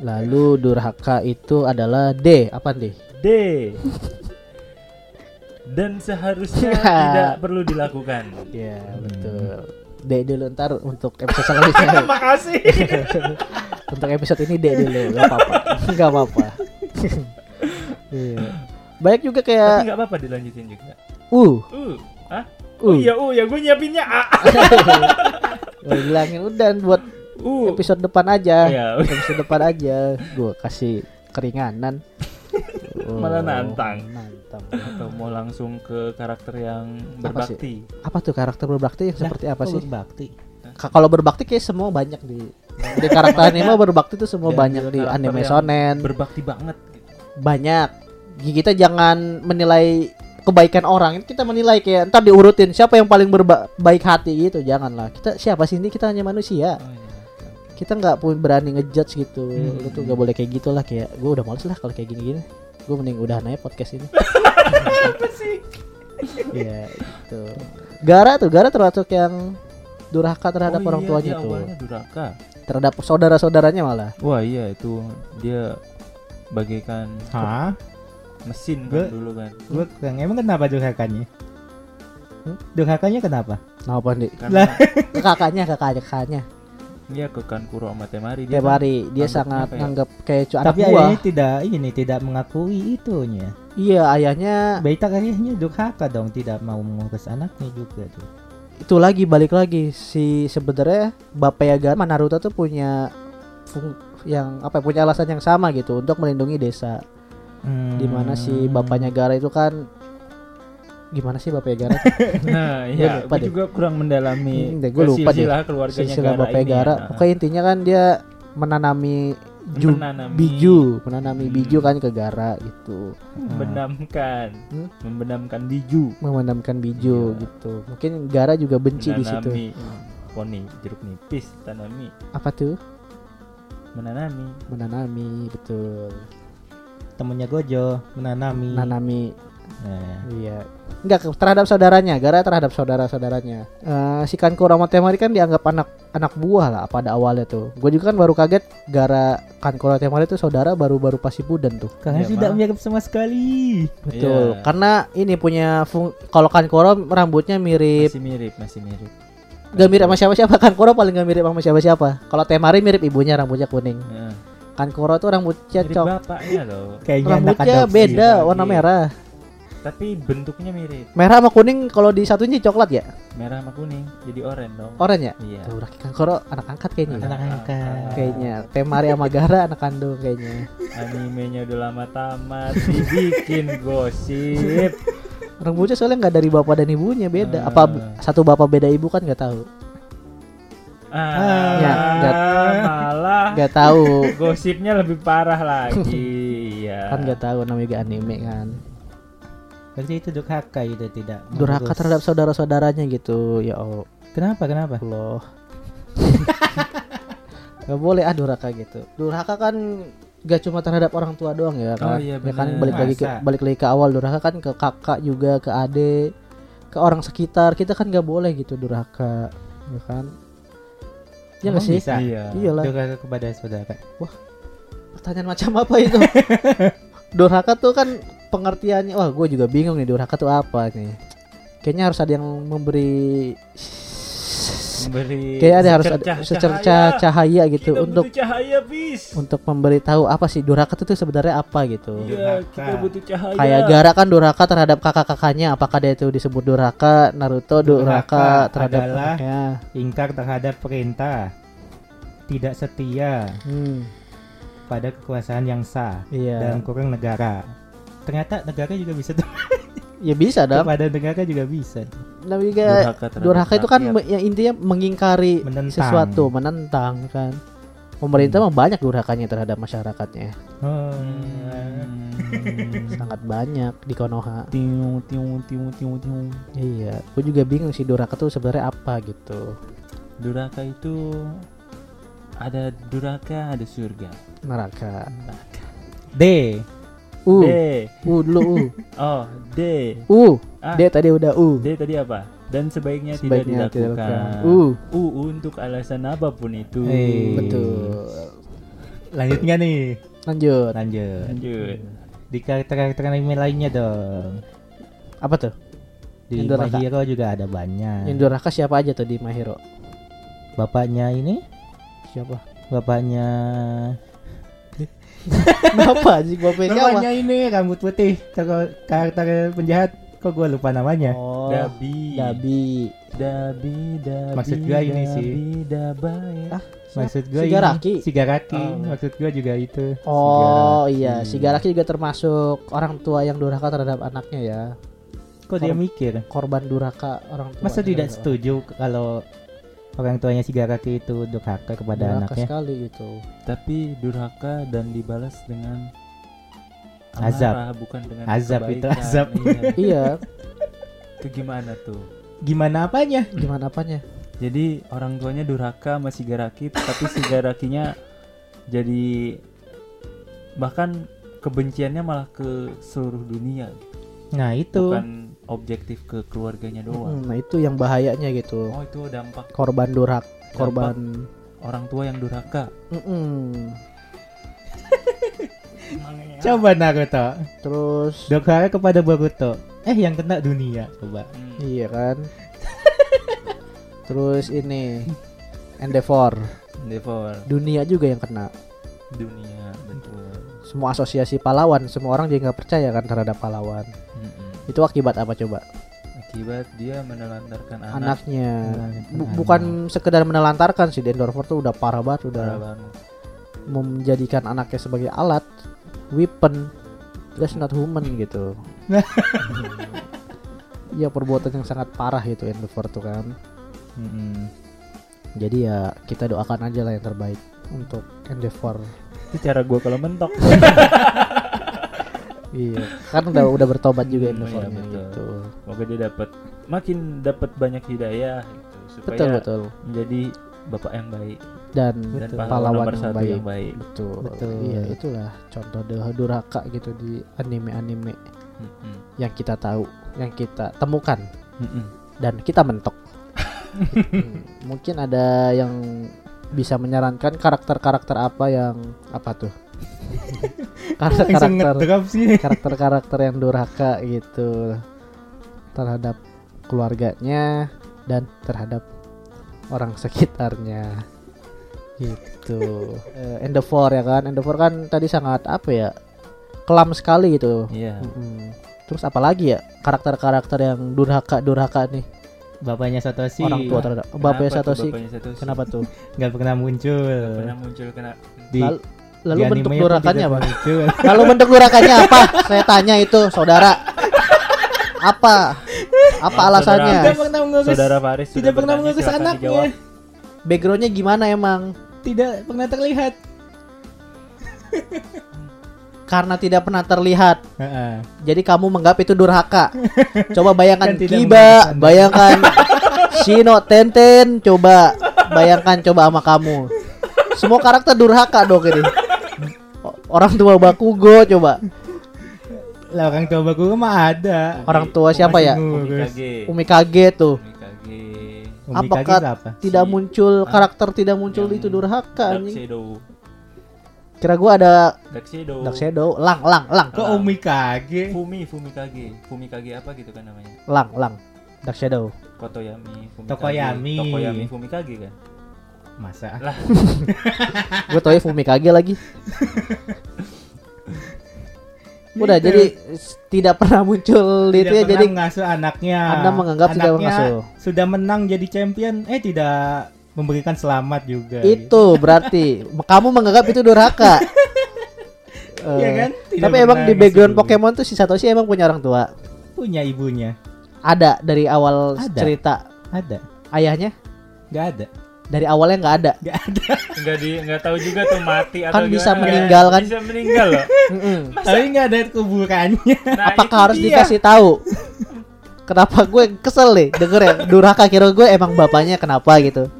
Lalu durhaka itu adalah D, apa D? D dan seharusnya (laughs) tidak perlu dilakukan Ya, betul. D dulu ntar untuk episode selanjutnya. (laughs) makasih (laughs) untuk episode ini D dulu, gak apa-apa. Gak apa-apa. Iya. Banyak juga tapi kayak nggak apa-apa dilanjutin juga uh, uh ah uh. oh iya oh ya gue nyiapinnya A Gua bilangin udah buat uh episode depan aja. ya (laughs) Episode depan aja. Gua kasih keringanan. (laughs) Oh, Malah nantang. Nantang. atau mau langsung ke karakter yang Apa sih? berbakti Apa tuh karakter berbakti yang seperti apa sih? Bakti. Ka- Kalau berbakti kayak semua banyak di di karakter anime berbakti tuh semua Dan banyak juga di anime yang shonen. berbakti banget gitu. banyak kita jangan menilai kebaikan orang kita menilai kayak ntar diurutin siapa yang paling berbaik hati gitu janganlah kita siapa sih ini kita hanya manusia oh, iya. Kita nggak pun berani ngejudge gitu Hmm. lu tuh gak boleh kayak gitulah kayak gue udah males lah kalau kayak gini-gini gue mending udah aja podcast ini Iya itu Gara tuh Gara termasuk yang durhaka terhadap Oh orang iya, tuanya tuh durhaka terhadap saudara-saudaranya malah wah iya itu dia bagaikan Hah? mesin Gua- kan dulu kan Gue kurang. Emang kenapa durhakanya? Hmm? Durhakanya kenapa? kenapa nih kakaknya kakaknya kakaknya dia ke Kankuro sama Temari dia tiap kan hari dia sangat apa ya? nganggap kayak cu- anak Tapi buah ayahnya tidak ini tidak mengakui itunya. iya ayahnya Baita ayahnya durhaka dong, tidak mau mengurus anaknya juga tuh. itu lagi balik lagi si sebenarnya Bapak Yaga sama Naruto tuh punya fung- yang apa ya, punya alasan yang sama gitu untuk melindungi desa Hmm. di mana si bapaknya Gara itu kan gimana sih Bapak Gara (laughs) nah iya gue deh. juga kurang mendalami Hmm, deh, gua lupa deh. silsilah keluarganya silsilah Gara Bapak ini. Gara ya. pokoknya intinya kan dia menanami ju- Menanami- biju menanami Hmm. biju kan ke Gara gitu. Membenamkan Hmm? membenamkan biju. Memendamkan biju Iya. gitu. Mungkin Gara juga benci di situ. Menanami. Poni jeruk nipis tanami. Apa tuh? Menanami. Menanami betul. Temennya Gojo menanami. menanami Nah, Iya. Enggak terhadap saudaranya, gara terhadap saudara-saudaranya. Eh si Kankuro sama Temari kan dianggap anak anak buah lah pada awalnya tuh. Gue juga kan baru kaget gara Kankuro sama Temari tuh saudara baru-baru pasti Budan tuh. karena Iya, tidak Bang. mirip sama sekali. Betul. Iya. Karena ini punya fung kalau Kankuro rambutnya mirip masih mirip masih mirip gak mirip sama siapa-siapa. Kankuro paling gak mirip sama siapa-siapa. Kalau Temari mirip ibunya rambutnya kuning. Nah, Kankuro tuh rambutnya mirip cok. bapaknya loh Kayaknya Rambutnya beda, warna merah. Tapi bentuknya mirip Merah sama kuning kalau disatunya coklat ya? merah sama kuning jadi oranye dong Oranye ya? iya Tuh, Raki Kankuro anak angkat kayaknya. ya. Anak angkat. kayaknya Temari sama Gara anak kandung kayaknya animenya udah lama tamat dibikin gosip rambutnya soalnya nggak dari bapak dan ibunya beda Ah. apa satu bapak beda ibu kan nggak tahu ah Ya, nggak- malah nggak tahu gosipnya lebih parah lagi iya kan nggak tahu namanya anime kan Berarti itu durhaka itu tidak. durhaka mengurus. terhadap saudara-saudaranya gitu ya Allah Kenapa? Kenapa? Allah (laughs) Gak boleh ah durhaka gitu durhaka kan gak cuma terhadap orang tua doang ya Oh, kan iya, ya kan bener. balik lagi ke balik lagi ke awal durhaka kan ke kakak juga ke adik ke orang sekitar kita kan gak boleh gitu durhaka ya kan ya nggak Emang sih bisa? Iya. iyalah Durhaka kepada saudara. pertanyaan macam apa itu (laughs) durhaka tuh kan pengertiannya wah gue juga bingung nih durhaka tuh apa nih kayaknya harus ada yang memberi Memberi kayak ada harus ada secercah secerca cahaya gitu Kita untuk butuh cahaya, bis. untuk memberitahu apa sih durhaka itu tuh sebenarnya apa gitu Durhaka. kita butuh cahaya. kayak Gara kan durhaka terhadap kakak-kakaknya apakah dia itu disebut durhaka Naruto durhaka, Durhaka terhadap anaknya Ingkar terhadap perintah. Tidak setia hmm, pada kekuasaan yang sah iya dan kurang negara. Ternyata negara juga bisa tuh. (laughs) ya bisa dong kepada negara juga bisa. tapi juga Durhaka durhaka itu kan rakyat. yang intinya mengingkari Menentang. sesuatu menentang kan pemerintah mah banyak durhakanya terhadap masyarakatnya. Hmm. (laughs) sangat banyak di Konoha Tiu, tiu, tiu, tiu, tiu. iya gue juga bingung sih durhaka tuh sebenarnya apa gitu Durhaka itu ada durhaka, ada surga. neraka D. u D. u dulu u (laughs) Oh, D. u Ah, d tadi udah u D tadi apa? Dan sebaiknya, Sebaiknya tidak tidak dilakukan. dilakukan. U. U untuk alasan apa pun itu. Eh. betul Lanjut nggak nih? lanjut Lanjut. Lanjut. Di karakter-karakter anime lainnya dong. apa tuh Di Yang My. Hero juga ada banyak. yang durhaka siapa aja tuh di My Hero Bapaknya ini, siapa bapaknya Kenapa sih bapaknya apa? Bapaknya ini rambut putih, karakter penjahat. Kok gue lupa namanya? Oh, Dabi. Dabi. Dabi, Dabi. Maksud gua ini sih. Dabi, Dabai. Ah, Maksud gue Shigaraki. ini Sigaraki. Oh. Maksud gue juga itu. Oh Shigaraki. iya, Shigaraki juga termasuk orang tua yang durhaka terhadap anaknya ya. Kok dia mikir? Korban durhaka orang tua. Masa tidak setuju kalau orang tuanya Sigaraki itu durhaka kepada Durhaka anaknya? sekali itu. Tapi durhaka dan dibalas dengan Azab. amarah, bukan dengan Azab itu kebaikan. azab. Iya. iya, Itu gimana tuh? Gimana apanya? gimana apanya? Jadi orang tuanya durhaka sama Shigaraki, tapi Shigarakinya jadi bahkan kebenciannya malah ke seluruh dunia, Nah itu. bukan objektif ke keluarganya doang. Hmm, nah itu yang bahayanya gitu. Oh itu dampak Korban durhak, korban. orang tua yang durhaka. Coba Naruto. Terus Durhaka kepada Boruto. Eh yang kena dunia coba. Hmm. iya kan. (laughs) Terus ini Endeavor, Endeavor dunia juga yang kena. dunia betul. Semua asosiasi pahlawan, semua orang juga nggak percaya kan terhadap pahlawan. Itu akibat apa coba? Akibat dia menelantarkan anak. Anaknya. Bu- bukan sekedar menelantarkan sih Endorfor tuh udah parah banget udah Parah banget. menjadikan anaknya sebagai alat weapon that's not human gitu (laughs) Iya perbuatan yang sangat parah itu Endeavor tuh kan Mm-mm. jadi ya kita doakan aja lah yang terbaik untuk Endeavor Itu cara gua kalau mentok. (laughs) iya kan udah udah bertobat juga Hmm, Endeavor iya, gitu Semoga dia dapat makin dapat banyak hidayah gitu supaya betul betul menjadi bapak yang baik dan dan pahlawan yang baik yang baik. betul Betul. iya itulah contoh dur- durhaka gitu di anime-anime Mm-mm. yang kita tahu yang kita temukan Mm-mm. dan kita mentok. Hmm, (laughs) mungkin ada yang bisa menyarankan karakter-karakter apa yang apa tuh? (laughs) Karakter-karakter karakter-karakter yang durhaka gitu terhadap keluarganya dan terhadap orang sekitarnya. Gitu. Eh, Endeavor ya kan? Endeavor kan tadi sangat apa ya? Kelam sekali gitu. Iya. Mm-mm. Terus apalagi ya karakter-karakter yang durhaka durhaka nih Bapaknya Satoshi orang tua terhadap bapaknya Satoshi. bapaknya Satoshi? Kenapa tuh? nggak pernah muncul. Pernah muncul kena Di, Lalu, lalu di bentuk tidak apa? (laughs) Lalu bentuk durhakannya apa? Saya tanya itu, saudara. Apa? Apa Maaf, alasannya? Tidak pernah mengurus. Saudara Faris tidak pernah mengurus anaknya. Backgroundnya gimana emang? Tidak pernah terlihat. karena tidak pernah terlihat. Heeh. Jadi kamu menganggap itu durhaka. Coba bayangkan Kan Kiba, bayangkan Shino Tenten, coba bayangkan coba sama kamu. Semua karakter durhaka dong ini. Orang tua Bakugo coba. Lah orang tua baku mah ada. Orang tua siapa Masih ya? ngurus. Umikage. Umikage tuh. Umikage. Umi Apakah Kage berapa? Tidak Si- muncul Ah. karakter tidak muncul Yang itu durhaka Dark anjing. Shadow. Kira gua ada Dark Shadow. Dark Shadow, lang lang lang Kok Ah. Umi Kage? Fumi, Fumikage. Fumikage apa gitu kan namanya? lang lang. Dark Shadow. Kotoyami, Fumikage. Tokoyami. Tokoyami, Fumikage kan? Masa? (laughs) Gue tau ya Fumikage lagi. Udah Gitu. jadi tidak pernah muncul itu Tidak ya pernah jadi mengasuh anaknya. Anda menganggap tidak Anaknya mengasuh. Sudah menang jadi champion, eh tidak memberikan selamat juga. itu berarti kamu menganggap itu durhaka. gitu. (laughs) Iya Eh, kan? Tidak Tapi emang di background ngasih Pokemon tuh si Satoshi emang punya orang tua. punya ibunya. Ada dari awal Ada. cerita Ada. ayahnya Nggak ada. Dari awalnya nggak ada. Nggak ada. Enggak di enggak tahu juga tuh mati atau Kan bisa gimana. meninggal kan? Bisa meninggal loh. (laughs) Mm-mm. Tapi nggak ada kuburannya. Nah, Apakah harus dia. dikasih tahu? Kenapa gue kesel nih denger ya durhaka kira gue emang bapaknya kenapa gitu.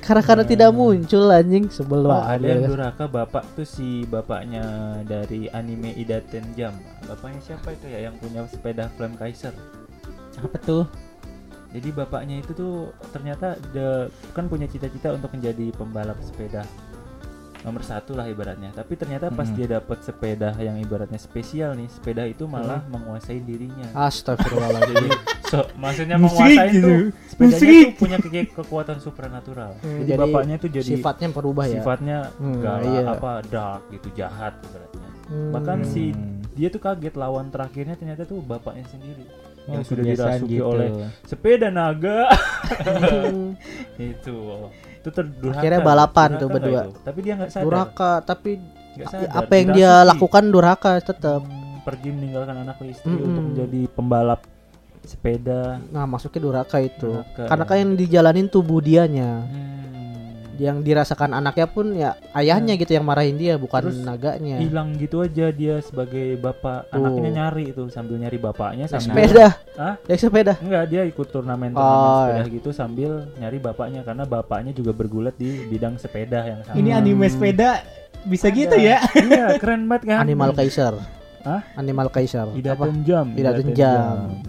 Karena karena tidak muncul anjing sebel Oh, banget. ada yang durhaka bapak tuh si bapaknya dari anime Idaten Jam. Bapaknya siapa itu ya yang punya sepeda Flame Kaiser? Apa tuh? Jadi bapaknya itu tuh ternyata de, kan punya cita-cita untuk menjadi pembalap sepeda nomor satu lah ibaratnya. Tapi ternyata pas Mhm. dia dapat sepeda yang ibaratnya spesial nih, sepeda itu malah menguasai dirinya. Astagfirullahaladzim. (laughs) Jadi so, maksudnya menguasai gitu. tuh sepedanya tuh punya ke- kekuatan supranatural. Hmm, jadi, jadi bapaknya tuh jadi Sifatnya berubah ya. sifatnya Hmm, galak iya. apa dark gitu jahat ibaratnya. Hmm. Bahkan si Hmm. dia tuh kaget lawan terakhirnya ternyata tuh bapaknya sendiri Oh, yang sudah dirasuki gitu. oleh sepeda naga Hmm. (laughs) itu oh. itu terdurhaka Akhirnya balapan tuh berdua. itu? tapi dia nggak sadar durhaka tapi sadar, apa yang dia lakukan durhaka tetap. Hmm, pergi meninggalkan anak istri Mm-mm. untuk menjadi pembalap sepeda Nah, masuknya durhaka itu. Durhaka, Karena ya. kan yang dijalanin tubuh dianya. Hmm. Yang dirasakan anaknya pun ya ayahnya gitu yang marahin dia bukan Terus naganya. hilang gitu aja dia sebagai bapak Tuh. anaknya nyari itu sambil nyari bapaknya Naik sambil sepeda. Hah? Naik sepeda. Enggak, dia ikut turnamen turnamen Oh, sepeda gitu sambil nyari bapaknya karena bapaknya juga bergulat di bidang sepeda yang sama. Ini anime sepeda bisa Ada. gitu ya? Iya, keren banget kan? Animal Kaiser. Hah? Animal Kaiser. Apa? Idaten jam. Idaten jam.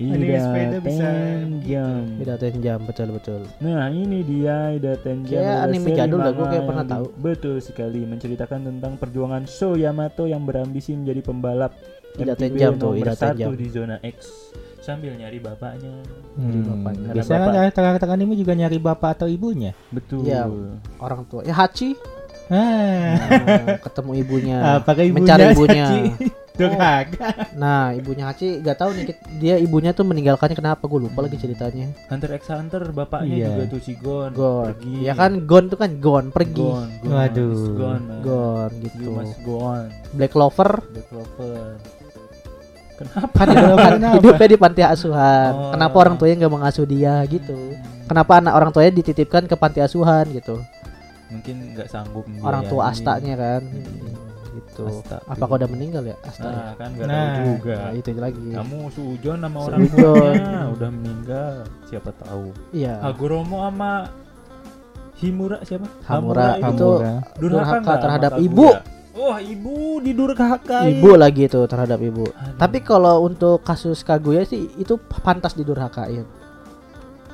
Anime sepeda bisa Idaten jam. Idaten jam betul betul. Nah ini dia Idaten jam. Kayak anime jadul gua manga kayak pernah tahu. Betul sekali menceritakan tentang perjuangan So Yamato yang berambisi menjadi pembalap Idaten MTB jam tuh, nomor Idaten satu jam. di zona X sambil nyari bapaknya. Nyari Hmm. bapaknya. Karena Biasanya bapak- kan karakter anime juga nyari bapak atau ibunya. Betul. Iya. Orang tua. Ya Hachi Ah, Nah, ketemu ibunya. (laughs) apakah ibunya mencari ibunya. (laughs) Hachi? Durhaka. Nah, ibunya Hachi gak tahu nih dia ibunya tuh meninggalkannya kenapa gue lupa lagi ceritanya. Hunter x Hunter bapaknya Iya. juga tuh si Gon, Gon. pergi. Ya kan Gon tuh kan Gon pergi. Gon, Gon, Waduh. Gon, man. Gon You gitu. must go on. Black Clover The Clover. Kenapa? kan hidupnya, (laughs) Kenapa? hidupnya di panti asuhan. Oh. Kenapa orang tuanya nggak mengasuh dia gitu? Kenapa anak orang tuanya dititipkan ke panti asuhan gitu? Mungkin nggak sanggup Orang tua membiayai. astanya kan. Hmm. Gitu. Asta. Apakah udah meninggal ya Asta? Nah, kan nggak Nah. tahu juga. Nah, itu lagi. Kamu sujon sama orang tuanya udah meninggal, siapa tahu. Iya. Hagoromo sama Himura siapa? Hamura itu itu Hamura. durhaka terhadap ibu. Wah, ibu didurhakai. Ibu lagi itu terhadap ibu. Aduh. Tapi kalau untuk kasus Kaguya sih itu pantas didurhakain.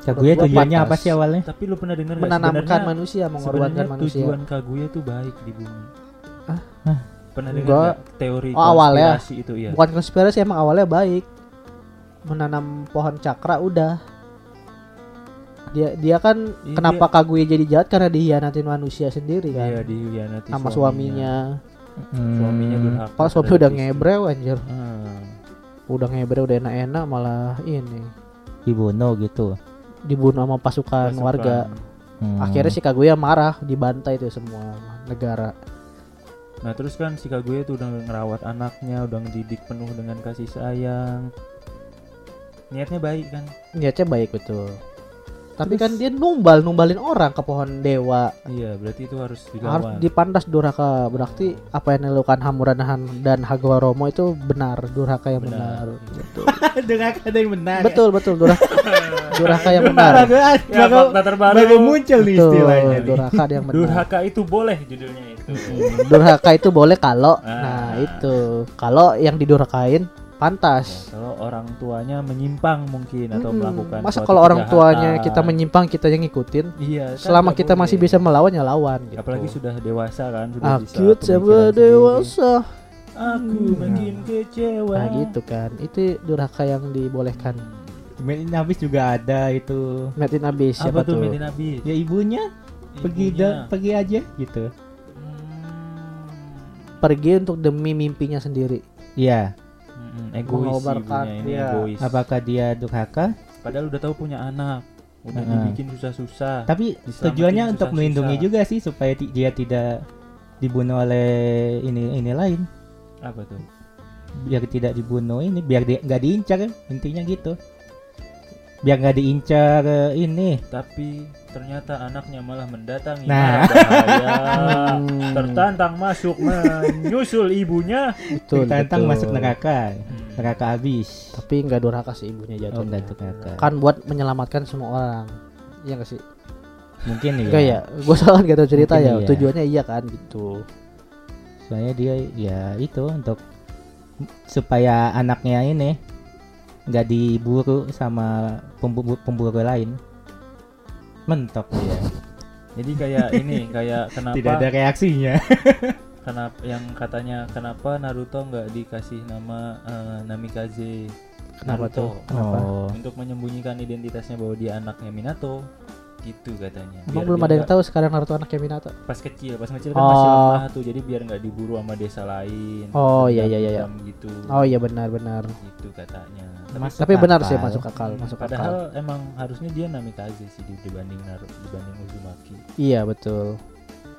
Kaguya Gua tujuannya pantas. apa sih awalnya? Tapi lu pernah dengar Menanamkan manusia, mengorbankan Sebenarnya manusia. tujuan Kaguya tuh baik di bumi. Hah? Pernah dengar teori Oh, awalnya. konspirasi itu ya? Bukan konspirasi emang awalnya baik. Menanam pohon cakra udah. Dia dia kan Iya, kenapa Kaguya jadi jahat karena dihianatin manusia sendiri kan. Iya, dihianati sama suaminya. Suaminya Hmm. durhaka. Kalau suami udah ngebrew anjir. Ah. Udah ngebrew udah enak-enak malah ini dibunuh gitu. dibunuh sama pasukan, Pasukan. warga. Hmm. Akhirnya si Kaguya marah, dibantai tuh semua negara. Nah terus kan si Kaguya tuh udah ngerawat anaknya, udah ngedidik penuh dengan kasih sayang. Niatnya baik kan. Niatnya baik betul. Tapi kan dia numbal, numbalin orang ke pohon dewa. Iya, berarti itu harus Harus dilawan. dipantas durhaka. Berarti apa yang dilakukan Hamuranahan dan Hagoromo itu benar, durhaka yang benar. Benar. Betul. Dengan ada yang benar. betul, betul, durhaka. durhaka yang benar. Ya, fakta (laughs) terbaru. baru muncul nih Betul, istilahnya. nih. durhaka yang (laughs) benar. Durhaka itu boleh judulnya itu. Hmm, durhaka itu boleh kalau Ah. nah itu kalau yang didurhakain pantas. Ya, kalau orang tuanya menyimpang mungkin atau Mm-mm. melakukan Masa kalau orang tuanya kita menyimpang kita yang ngikutin Iya, kan selama kita masih boleh. bisa melawan ya lawan gitu. apalagi sudah dewasa kan sudah bisa Akut sama pemikiran sendiri. dewasa. Aku makin kecewa. Nah gitu kan. Itu durhaka yang dibolehkan. Main habis juga ada itu. Metin abis Apa siapa tuh tuh? Medin Nabi? Ya ibunya pergi da, pergi aja gitu. Pergi untuk demi mimpinya sendiri. Iya. Mm-mm, egois Mengobarkan, ini iya. egois. Apakah dia durhaka? Padahal udah tahu punya anak, udah Heeh. dibikin susah-susah. Tapi tujuannya untuk susah-susah. melindungi juga sih supaya dia tidak dibunuh oleh ini ini lain. Apa tuh? Biar tidak dibunuh ini, biar dia nggak diincar intinya gitu. Biar nggak diincar eh, ini. Tapi ternyata anaknya malah mendatangi Nah. bahaya. Hmm, Tertantang masuk menyusul ibunya. betul, Ditantang betul. masuk neraka. Hmm. Neraka habis. Tapi nggak durhaka sih ibunya Oh, jatuhnya. enggak neraka. kan buat menyelamatkan semua orang. Iya gak sih? Mungkin ya. Enggak ya? Gue soal gak tahu cerita Mungkin ya. iya. Tujuannya iya kan gitu. Soalnya dia ya itu untuk supaya anaknya ini nggak diburu sama pemburu, pemburu lain. Mentok dia. Jadi kayak ini, kayak (laughs) kenapa Tidak ada reaksinya. (laughs) kenapa yang katanya kenapa Naruto nggak dikasih nama eh, Namikaze Kenapa Naruto tuh? Kenapa? Oh. untuk menyembunyikan identitasnya bahwa dia anaknya Minato gitu katanya Emang belum ada yang tahu sekarang Naruto anaknya Minato. pas kecil pas kecil kan masih Oh. lemah tuh jadi biar nggak diburu sama desa lain Oh, iya, iya, iya, iya. Gitu Oh iya benar-benar. gitu katanya tapi, Masuk Tapi benar akal. sih masuk akal, masuk akal. padahal emang harusnya dia Namikaze sih di- dibanding Naruto dibanding Uzumaki Iya betul.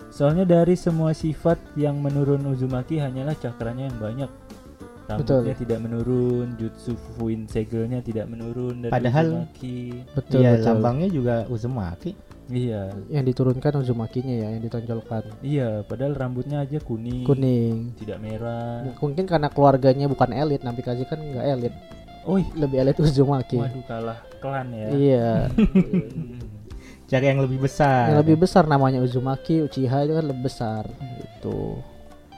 Soalnya dari semua sifat yang menurun Uzumaki hanyalah cakranya yang banyak. Rambutnya Betul. tidak menurun, jutsu Fuin Segelnya tidak menurun dari Padahal- Uzumaki. Betul Iya, betul. lambangnya juga Uzumaki. Iya, Yang diturunkan Uzumakinya ya, yang ditonjolkan. iya. Padahal rambutnya aja kuning, Kuning. tidak merah. Mungkin karena keluarganya bukan elit, Namikaze kan nggak elit. Oh, Lebih elit Uzumaki. waduh kalah klan ya. Iya. (laughs) Cari yang lebih besar. yang lebih besar namanya Uzumaki, Uchiha itu kan lebih besar. Itu.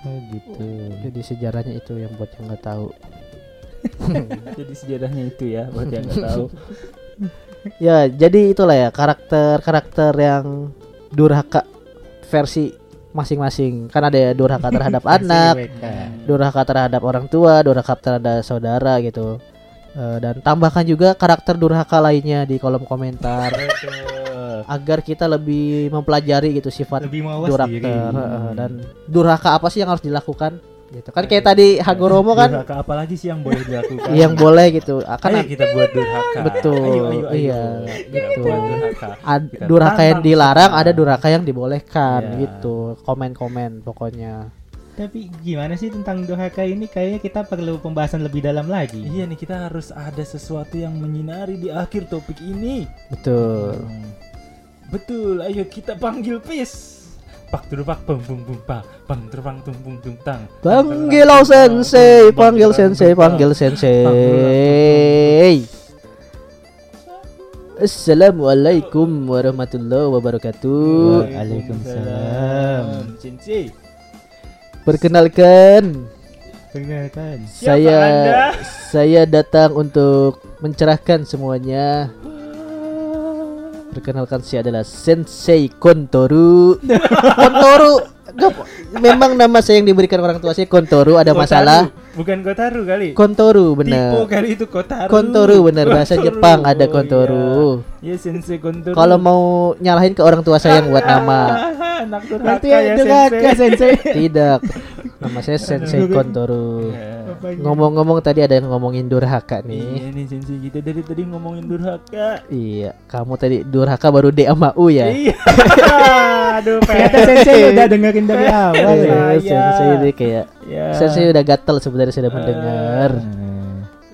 Oh, gitu. Jadi sejarahnya itu yang buat yang nggak tahu. (laughs) Jadi sejarahnya itu ya, buat yang nggak tahu. (laughs) Ya, jadi itulah ya karakter-karakter yang durhaka versi masing-masing. Kan ada ya durhaka terhadap (laughs) anak, durhaka terhadap orang tua, durhaka terhadap saudara gitu. Eh, dan tambahkan juga karakter durhaka lainnya di kolom komentar agar kita lebih mempelajari gitu sifat Lebih durhaka diri. eh, dan durhaka apa sih yang harus dilakukan gitu. Kan kayak tadi Hagoromo kan Durhaka apa lagi sih yang boleh dilakukan? yang boleh gitu. Akan Ayo kita buat durhaka. Betul, Ayo, ayo, ayo. iya, gitu. durhaka. ad- durhaka yang dilarang, ada durhaka yang dibolehkan Iya. gitu. Komen-komen pokoknya. Tapi gimana sih tentang durhaka ini? Kayaknya kita perlu pembahasan lebih dalam lagi. Iya nih kita harus ada sesuatu yang menyinari di akhir topik ini. Betul. Hmm. Betul, ayo kita panggil Pis. Pak turu pak bung bung bung pak bang terbang tung bung tung tang. Panggil sensei, panggil sensei, panggil sensei. Assalamualaikum warahmatullahi wabarakatuh. Waalaikumsalam. Sensei. Perkenalkan, Perkenalkan. Siapa saya Anda? saya datang untuk mencerahkan semuanya. Perkenalkan saya adalah Sensei Kontoru. (laughs) Kontoru. Gak- memang nama saya yang diberikan orang tua saya Kontoru ada Kotaru. masalah. Bukan Kotaru kali. Kontoru Tipe benar. kali itu Kotaru. Kontoru benar bahasa Kontoru. Jepang ada Oh, Kontoru. Iya, Iya, Sensei Kontoru. Kalau mau nyalahin ke orang tua saya yang buat nama. (laughs) anak durhaka Berarti ya Sensei. sensei. Tidak. Nama saya Sensei Kontoru. Ya. Ngomong-ngomong tadi ada yang ngomongin durhaka nih. Iya nih Sensei kita dari tadi ngomongin durhaka. Iya, kamu tadi durhaka baru D sama U ya. Iya. (laughs) Aduh, Ternyata sensei udah dengerin dari awal Iya, ya. Saya. Sensei ini kayak Ya. Sensei udah gatel sebenarnya sudah mendengar. Hmm.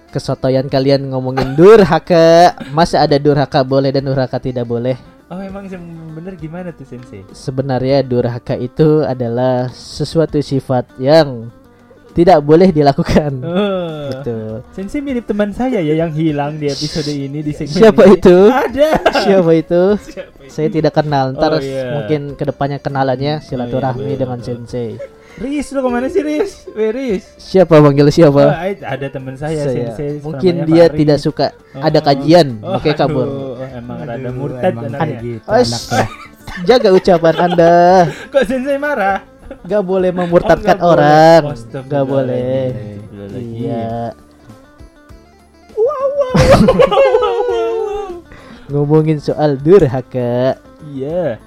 kesotoyan kalian ngomongin durhaka. Masa ada durhaka boleh dan durhaka tidak boleh? Oh emang yang bener gimana tuh sensei? Sebenarnya durhaka itu adalah sesuatu sifat yang tidak boleh dilakukan. Oh. Betul. Sensei mirip teman saya ya yang hilang di episode ini di segmen Siapa ini. itu? Ada. Siapa itu? Siapa itu? Saya tidak kenal. Ntar Oh, iya. mungkin ke depannya kenalannya silaturahmi betul, dengan betul. sensei. Riz lu ke mana sih Riz? Weh Riz. Siapa manggil Oh, siapa? ai- ada teman saya, Saya. sensei. Mungkin dia Fahri. tidak suka ada Oh. kajian, Oh, makanya kabur. aduh, oh, emang rada Aduh, murtad emang anaknya. gitu Os. anaknya. Jaga ucapan Anda. (laughs) Kok sensei marah? Gak boleh memurtadkan Oh, nggak boleh. orang. Astagfirullahaladzim. Gak boleh. Iya. Wow, wow, Ngomongin soal durhaka. Iya.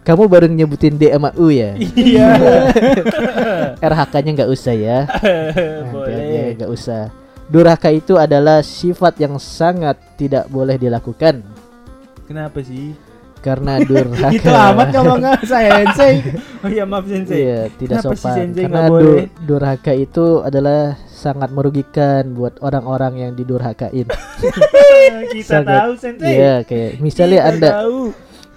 Kamu baru nyebutin D sama U ya? Iya. (laughs) RH-nya nggak usah ya. (laughs) Boleh. nggak usah. Durhaka itu adalah sifat yang sangat tidak boleh dilakukan Kenapa sih? karena (laughs) durhaka. Itu amat ngomongnya saya sensei. Oh iya maaf sensei. Iya, tidak Kenapa sopan. Sensei Karena nggak du- durhaka itu adalah sangat merugikan buat orang-orang yang didurhakain. Kita Sangat. tahu sensei. Iya, kayak misalnya Kita Anda tahu.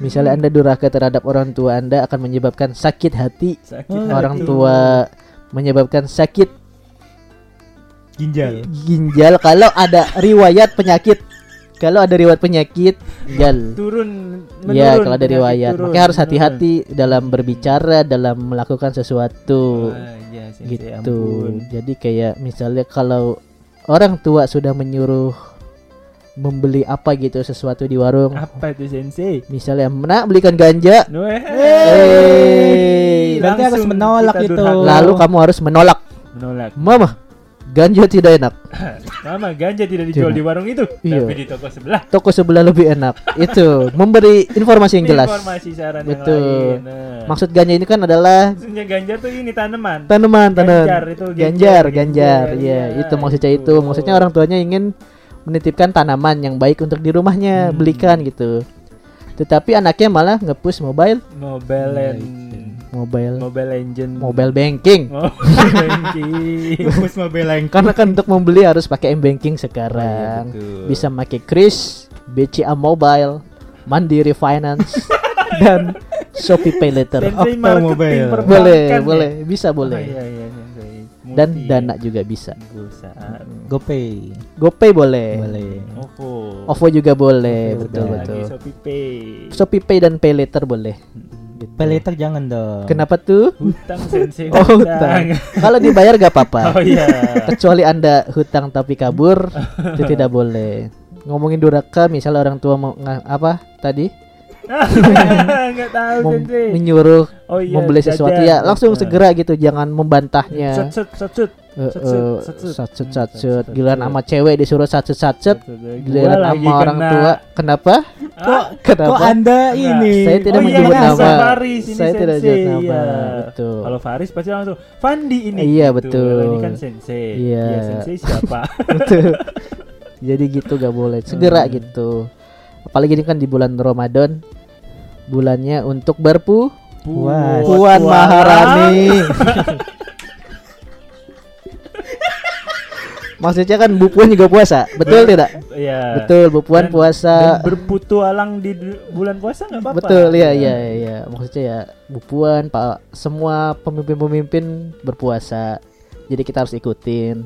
Misalnya Anda durhaka terhadap orang tua Anda akan menyebabkan sakit hati. Sakit Orang hati. tua menyebabkan sakit Ginjal. ginjal kalau ada riwayat penyakit. Kalau ada riwayat penyakit, ginjal. turun Ya, menurun kalau ada riwayat, turun, makanya harus hati-hati dalam berbicara, dalam melakukan sesuatu. Iya, sensei, gitu. ampun. Jadi kayak misalnya kalau orang tua sudah menyuruh membeli apa gitu sesuatu di warung, Apa itu sensei? misalnya nak belikan ganja. Hey. Berarti harus menolak itu. durhaka. lalu kamu harus menolak, menolak. mama, ganja tidak enak, (laughs) Mama ganja tidak dijual Tidak. di warung itu, Iya. tapi di toko sebelah. toko sebelah lebih enak. Itu memberi informasi yang jelas. Informasi saran Betul. yang lain. Nah. Maksud ganja ini kan adalah Maksudnya ganja tuh ini tanaman. tanaman, tanaman. Ganjar itu, ganjar, ganjar, ganjar. ganjar, Ya, iya, itu maksudnya itu. itu. Maksudnya orang tuanya ingin menitipkan tanaman yang baik untuk di rumahnya, Hmm. belikan gitu. Tetapi anaknya malah nge-push mobile, Mobile Nah, and mobile, Mobile Legend. mobile banking. Mobile banking. (laughs) Bus mobil yang Karena kan untuk membeli harus pakai m banking Oh, iya, sekarang. Bisa pakai Kris, BCA Mobile, Mandiri Finance, (laughs) dan Shopee Pay Later. Okta marketing Mobile. Boleh, ya? boleh, bisa Oh, boleh. iya, iya. Dan Multi. Dana juga bisa. GoPay. GoPay boleh. Boleh. OVO. OVO juga boleh, OVO betul udah. betul. Lagi Shopee Pay. Shopee Pay dan Pay Later boleh. Gitu. Pay later jangan dong. Kenapa tuh? Hutang sensei. Oh, hutang. Kalau dibayar gak apa-apa. Oh iya. Kecuali Anda hutang tapi kabur, itu tidak boleh. Ngomongin durhaka, misalnya orang tua mau nga- apa tadi? Enggak tahu Mem- sensei. menyuruh Oh iya. membeli sesuatu jajan. ya, langsung Nah. segera gitu, jangan membantahnya. Satset. satset, Hmm, satset. satset, Giliran sama cewek disuruh satset satset, Gua giliran lagi sama orang kena. tua. Kenapa? Kok Kenapa? Kok Anda Enggak. ini? Saya tidak oh, menyebut iya, nama. Saya Faris ini Saya tidak sensei, menyebut nama, iya. betul. Kalau Faris pasti langsung Fandi ini. Iya, gitu. betul. Ini kan sensei. Iya. sensei siapa? (laughs) Betul. Jadi gitu gak boleh. Segera Hmm. gitu. Apalagi ini kan di bulan Ramadan. Bulannya untuk berpu Puas. Puan. Maharani. (laughs) Maksudnya kan Bu Puan juga puasa, betul tidak? Iya. Betul, Bu Puan Dan- puasa. Dan berputualang di bulan puasa nggak apa-apa. Betul, iya iya iya. Maksudnya ya Bu Puan, Pak semua pemimpin-pemimpin berpuasa. Jadi kita harus ikutin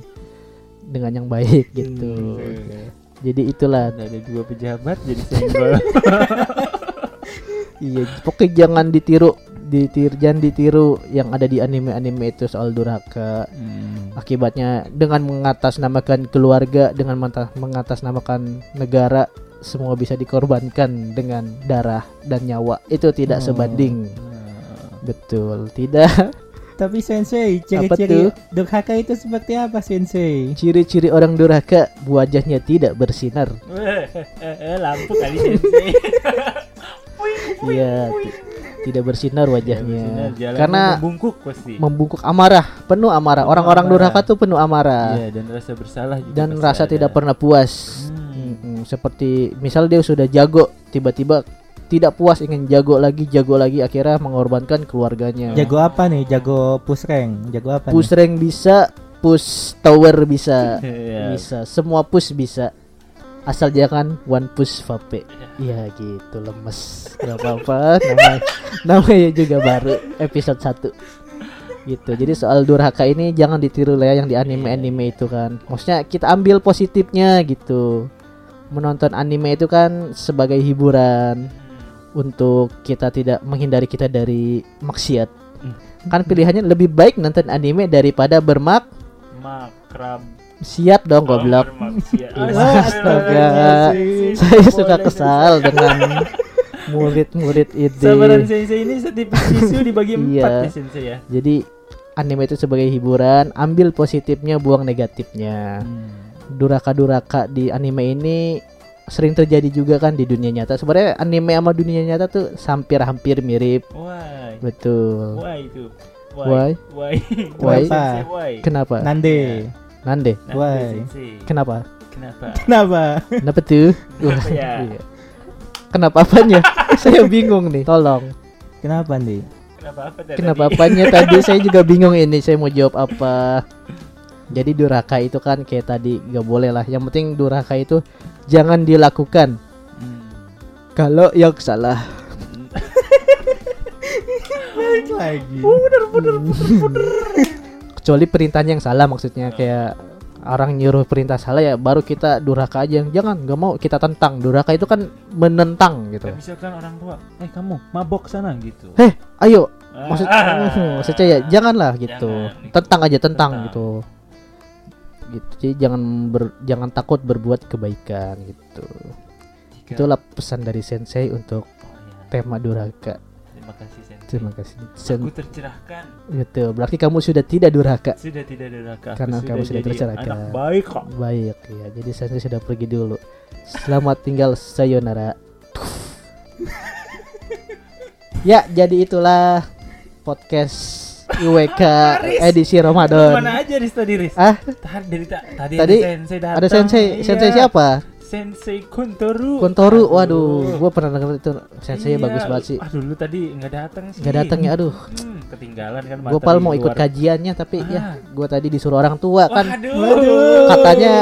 dengan yang baik gitu. Hmm. Jadi itulah Ada ada dua pejabat jadi senggol. (laughs) Iya, pokoknya jangan ditiru, ditir, jangan ditiru yang ada di anime-anime itu soal durhaka. Hmm. Akibatnya dengan mengatasnamakan keluarga, dengan mengatasnamakan negara, semua bisa dikorbankan dengan darah dan nyawa. Itu tidak Oh. sebanding. Nah. Betul, tidak. (laughs) Tapi sensei, Apa ciri-ciri durhaka itu seperti apa sensei? Ciri-ciri orang durhaka, wajahnya tidak bersinar. Weh, (laughs) eh, eh, lampu kali sensei. (laughs) Iya, ti- tidak bersinar wajahnya. Karena membungkuk pasti. membungkuk amarah, penuh amarah. Orang-orang durhaka tuh penuh amarah. Iya, dan rasa bersalah juga dan rasa ada. tidak pernah puas. Hmm. Seperti misal dia sudah jago, tiba-tiba tidak puas ingin jago lagi, jago lagi, akhirnya mengorbankan keluarganya. Jago apa nih? Jago push rank. Jago apa push rank bisa, push tower bisa. (laughs) Iya. Bisa, semua push bisa. Asal jangan one push vape. Iya gitu lemes. Gak apa-apa. Namanya, namanya juga baru episode 1 gitu. Jadi soal durhaka ini jangan ditiru lah ya yang di anime-anime itu kan. Maksudnya kita ambil positifnya gitu. Menonton anime itu kan sebagai hiburan untuk kita tidak menghindari kita dari maksiat. Hmm. Kan pilihannya lebih baik nonton anime daripada bermak Makrab. Siap dong goblok. bermaksiat. Iya, astaga. Saya suka kesal dengan murid-murid (laughs) Sabaran ini. sensei ini setipis tisu dibagi (laughs) empat Iya. ya sensei ya. Jadi anime itu sebagai hiburan, ambil positifnya, buang negatifnya. Duraka-duraka di anime ini sering terjadi juga kan di dunia nyata. Sebenarnya anime sama dunia nyata tuh hampir-hampir mirip. Why? Betul. Why itu? Why? Why? Why? Sensei, why? Kenapa? Nande. Nande. Why? Kenapa? Kenapa? Kenapa? Kenapa tuh? Kenapa ya? Iya. Kenapa apanya? (laughs) Saya bingung nih. Tolong. Kenapa nih? Kenapa apa tadi? Kenapa apanya tadi saya juga bingung ini saya mau jawab apa. Jadi durhaka itu kan kayak tadi gak boleh lah. Yang penting durhaka itu jangan dilakukan Hmm. kalau yang salah. (laughs) Lagi. (laughs) Kecuali perintahnya yang salah maksudnya kayak orang nyuruh perintah salah ya baru kita durhaka aja. Jangan gak mau kita tentang. Durhaka itu kan menentang gitu. Kayak misalkan orang tua, eh kamu mabok sana gitu. Heh, ayo Ah, maksud ah. (laughs) maksudnya ya janganlah gitu. Jangan. Tentang aja tentang Tentang. gitu. Gitu. Jadi jangan ber- jangan takut berbuat kebaikan gitu. Jika- Itulah pesan dari sensei untuk Oh, ya. tema durhaka. Terima kasih. Terima kasih. Sen- Aku tercerahkan. Betul. Berarti kamu sudah tidak durhaka. Sudah tidak durhaka. Aku Karena kamu sudah tercerahkan. Anak baik kok. Baik ya. Jadi sensei sudah pergi dulu. Selamat tinggal sayonara. (laughs) ya, jadi itulah podcast IWK (laughs) edisi Ramadan. Mana aja Riz tadi Riz? Ah, Tadi tadi, Tadi ada sensei datang. ada sensei. Sensei Iya. siapa? Sensei Kuntoru. Kontoru. Waduh, gua pernah denger itu sensei Iya. bagus banget sih. Aduh, lu tadi nggak datang sih. Gak datang ya, aduh. Hmm, ketinggalan kan. Gue pal mau ikut kajiannya tapi Ah. ya gue tadi disuruh orang tua kan. Waduh. Katanya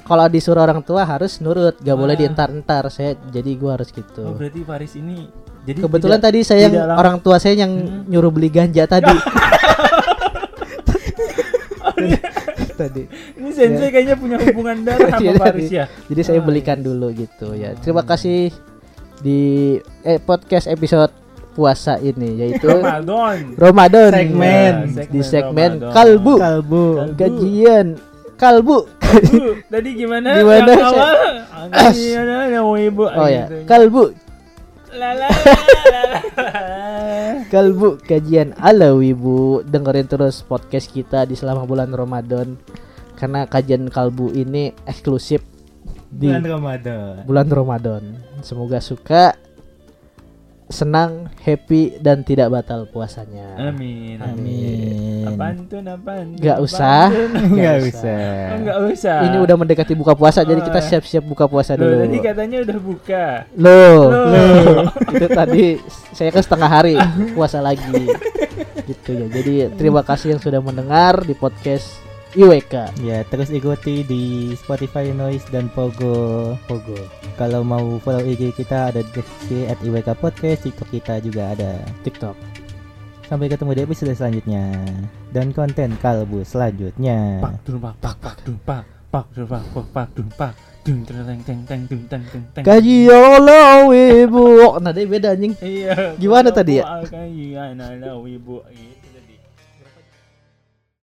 kalau disuruh orang tua harus nurut, gak boleh Ah. dientar-entar. Saya jadi gua harus Oh, gitu. berarti Faris ini jadi Kebetulan tidak- tadi saya yang lang- orang tua saya yang Hmm. nyuruh beli ganja tadi. (laughs) (laughs) tadi. ini sensei kayaknya punya hubungan (laughs) darah Iya, sama Faris ya. Jadi saya Ah, belikan dulu gitu ya. Terima kasih di eh, podcast episode puasa ini yaitu Ramadan. Ramadan Segmen. Ya, di segmen Ramadan. kalbu Kalbu. gajian kalbu Bu, (laughs) tadi gimana? Gimana, Yang Shay? awal? Ah, Gimana yang ibu? oh ya kalbu La la la la. Kalbu kajian ala wibu dengerin terus podcast kita di selama bulan Ramadan. Karena kajian kalbu ini eksklusif di Bulan Ramadan. bulan Ramadan. Semoga suka senang happy dan tidak batal puasanya Amin. Amin. Apaan tuh? Apaan? Apaan usah. (laughs) Enggak usah. usah. Oh, usah. ini udah mendekati buka puasa jadi kita Oh. siap-siap buka puasa Loh, dulu tadi katanya udah buka. Loh, Loh. loh. itu tadi saya kan setengah hari puasa lagi. (laughs) gitu ya. Jadi terima kasih yang sudah mendengar di podcast IWK. Ya, terus ikuti di Spotify Noise dan Pogo. Pogo. Kalau mau follow IG kita ada di at IWK Podcast, TikTok kita juga ada. TikTok. Sampai ketemu di episode selanjutnya dan konten kalbu selanjutnya. Pak dun pak pak pak dun pak pak dun pak pak pak dun pak dun teng teng teng teng dun teng teng teng. Kajian ibu. Nah, dia beda anjing. Iya. Gimana tadi ya? Kajian ala ibu.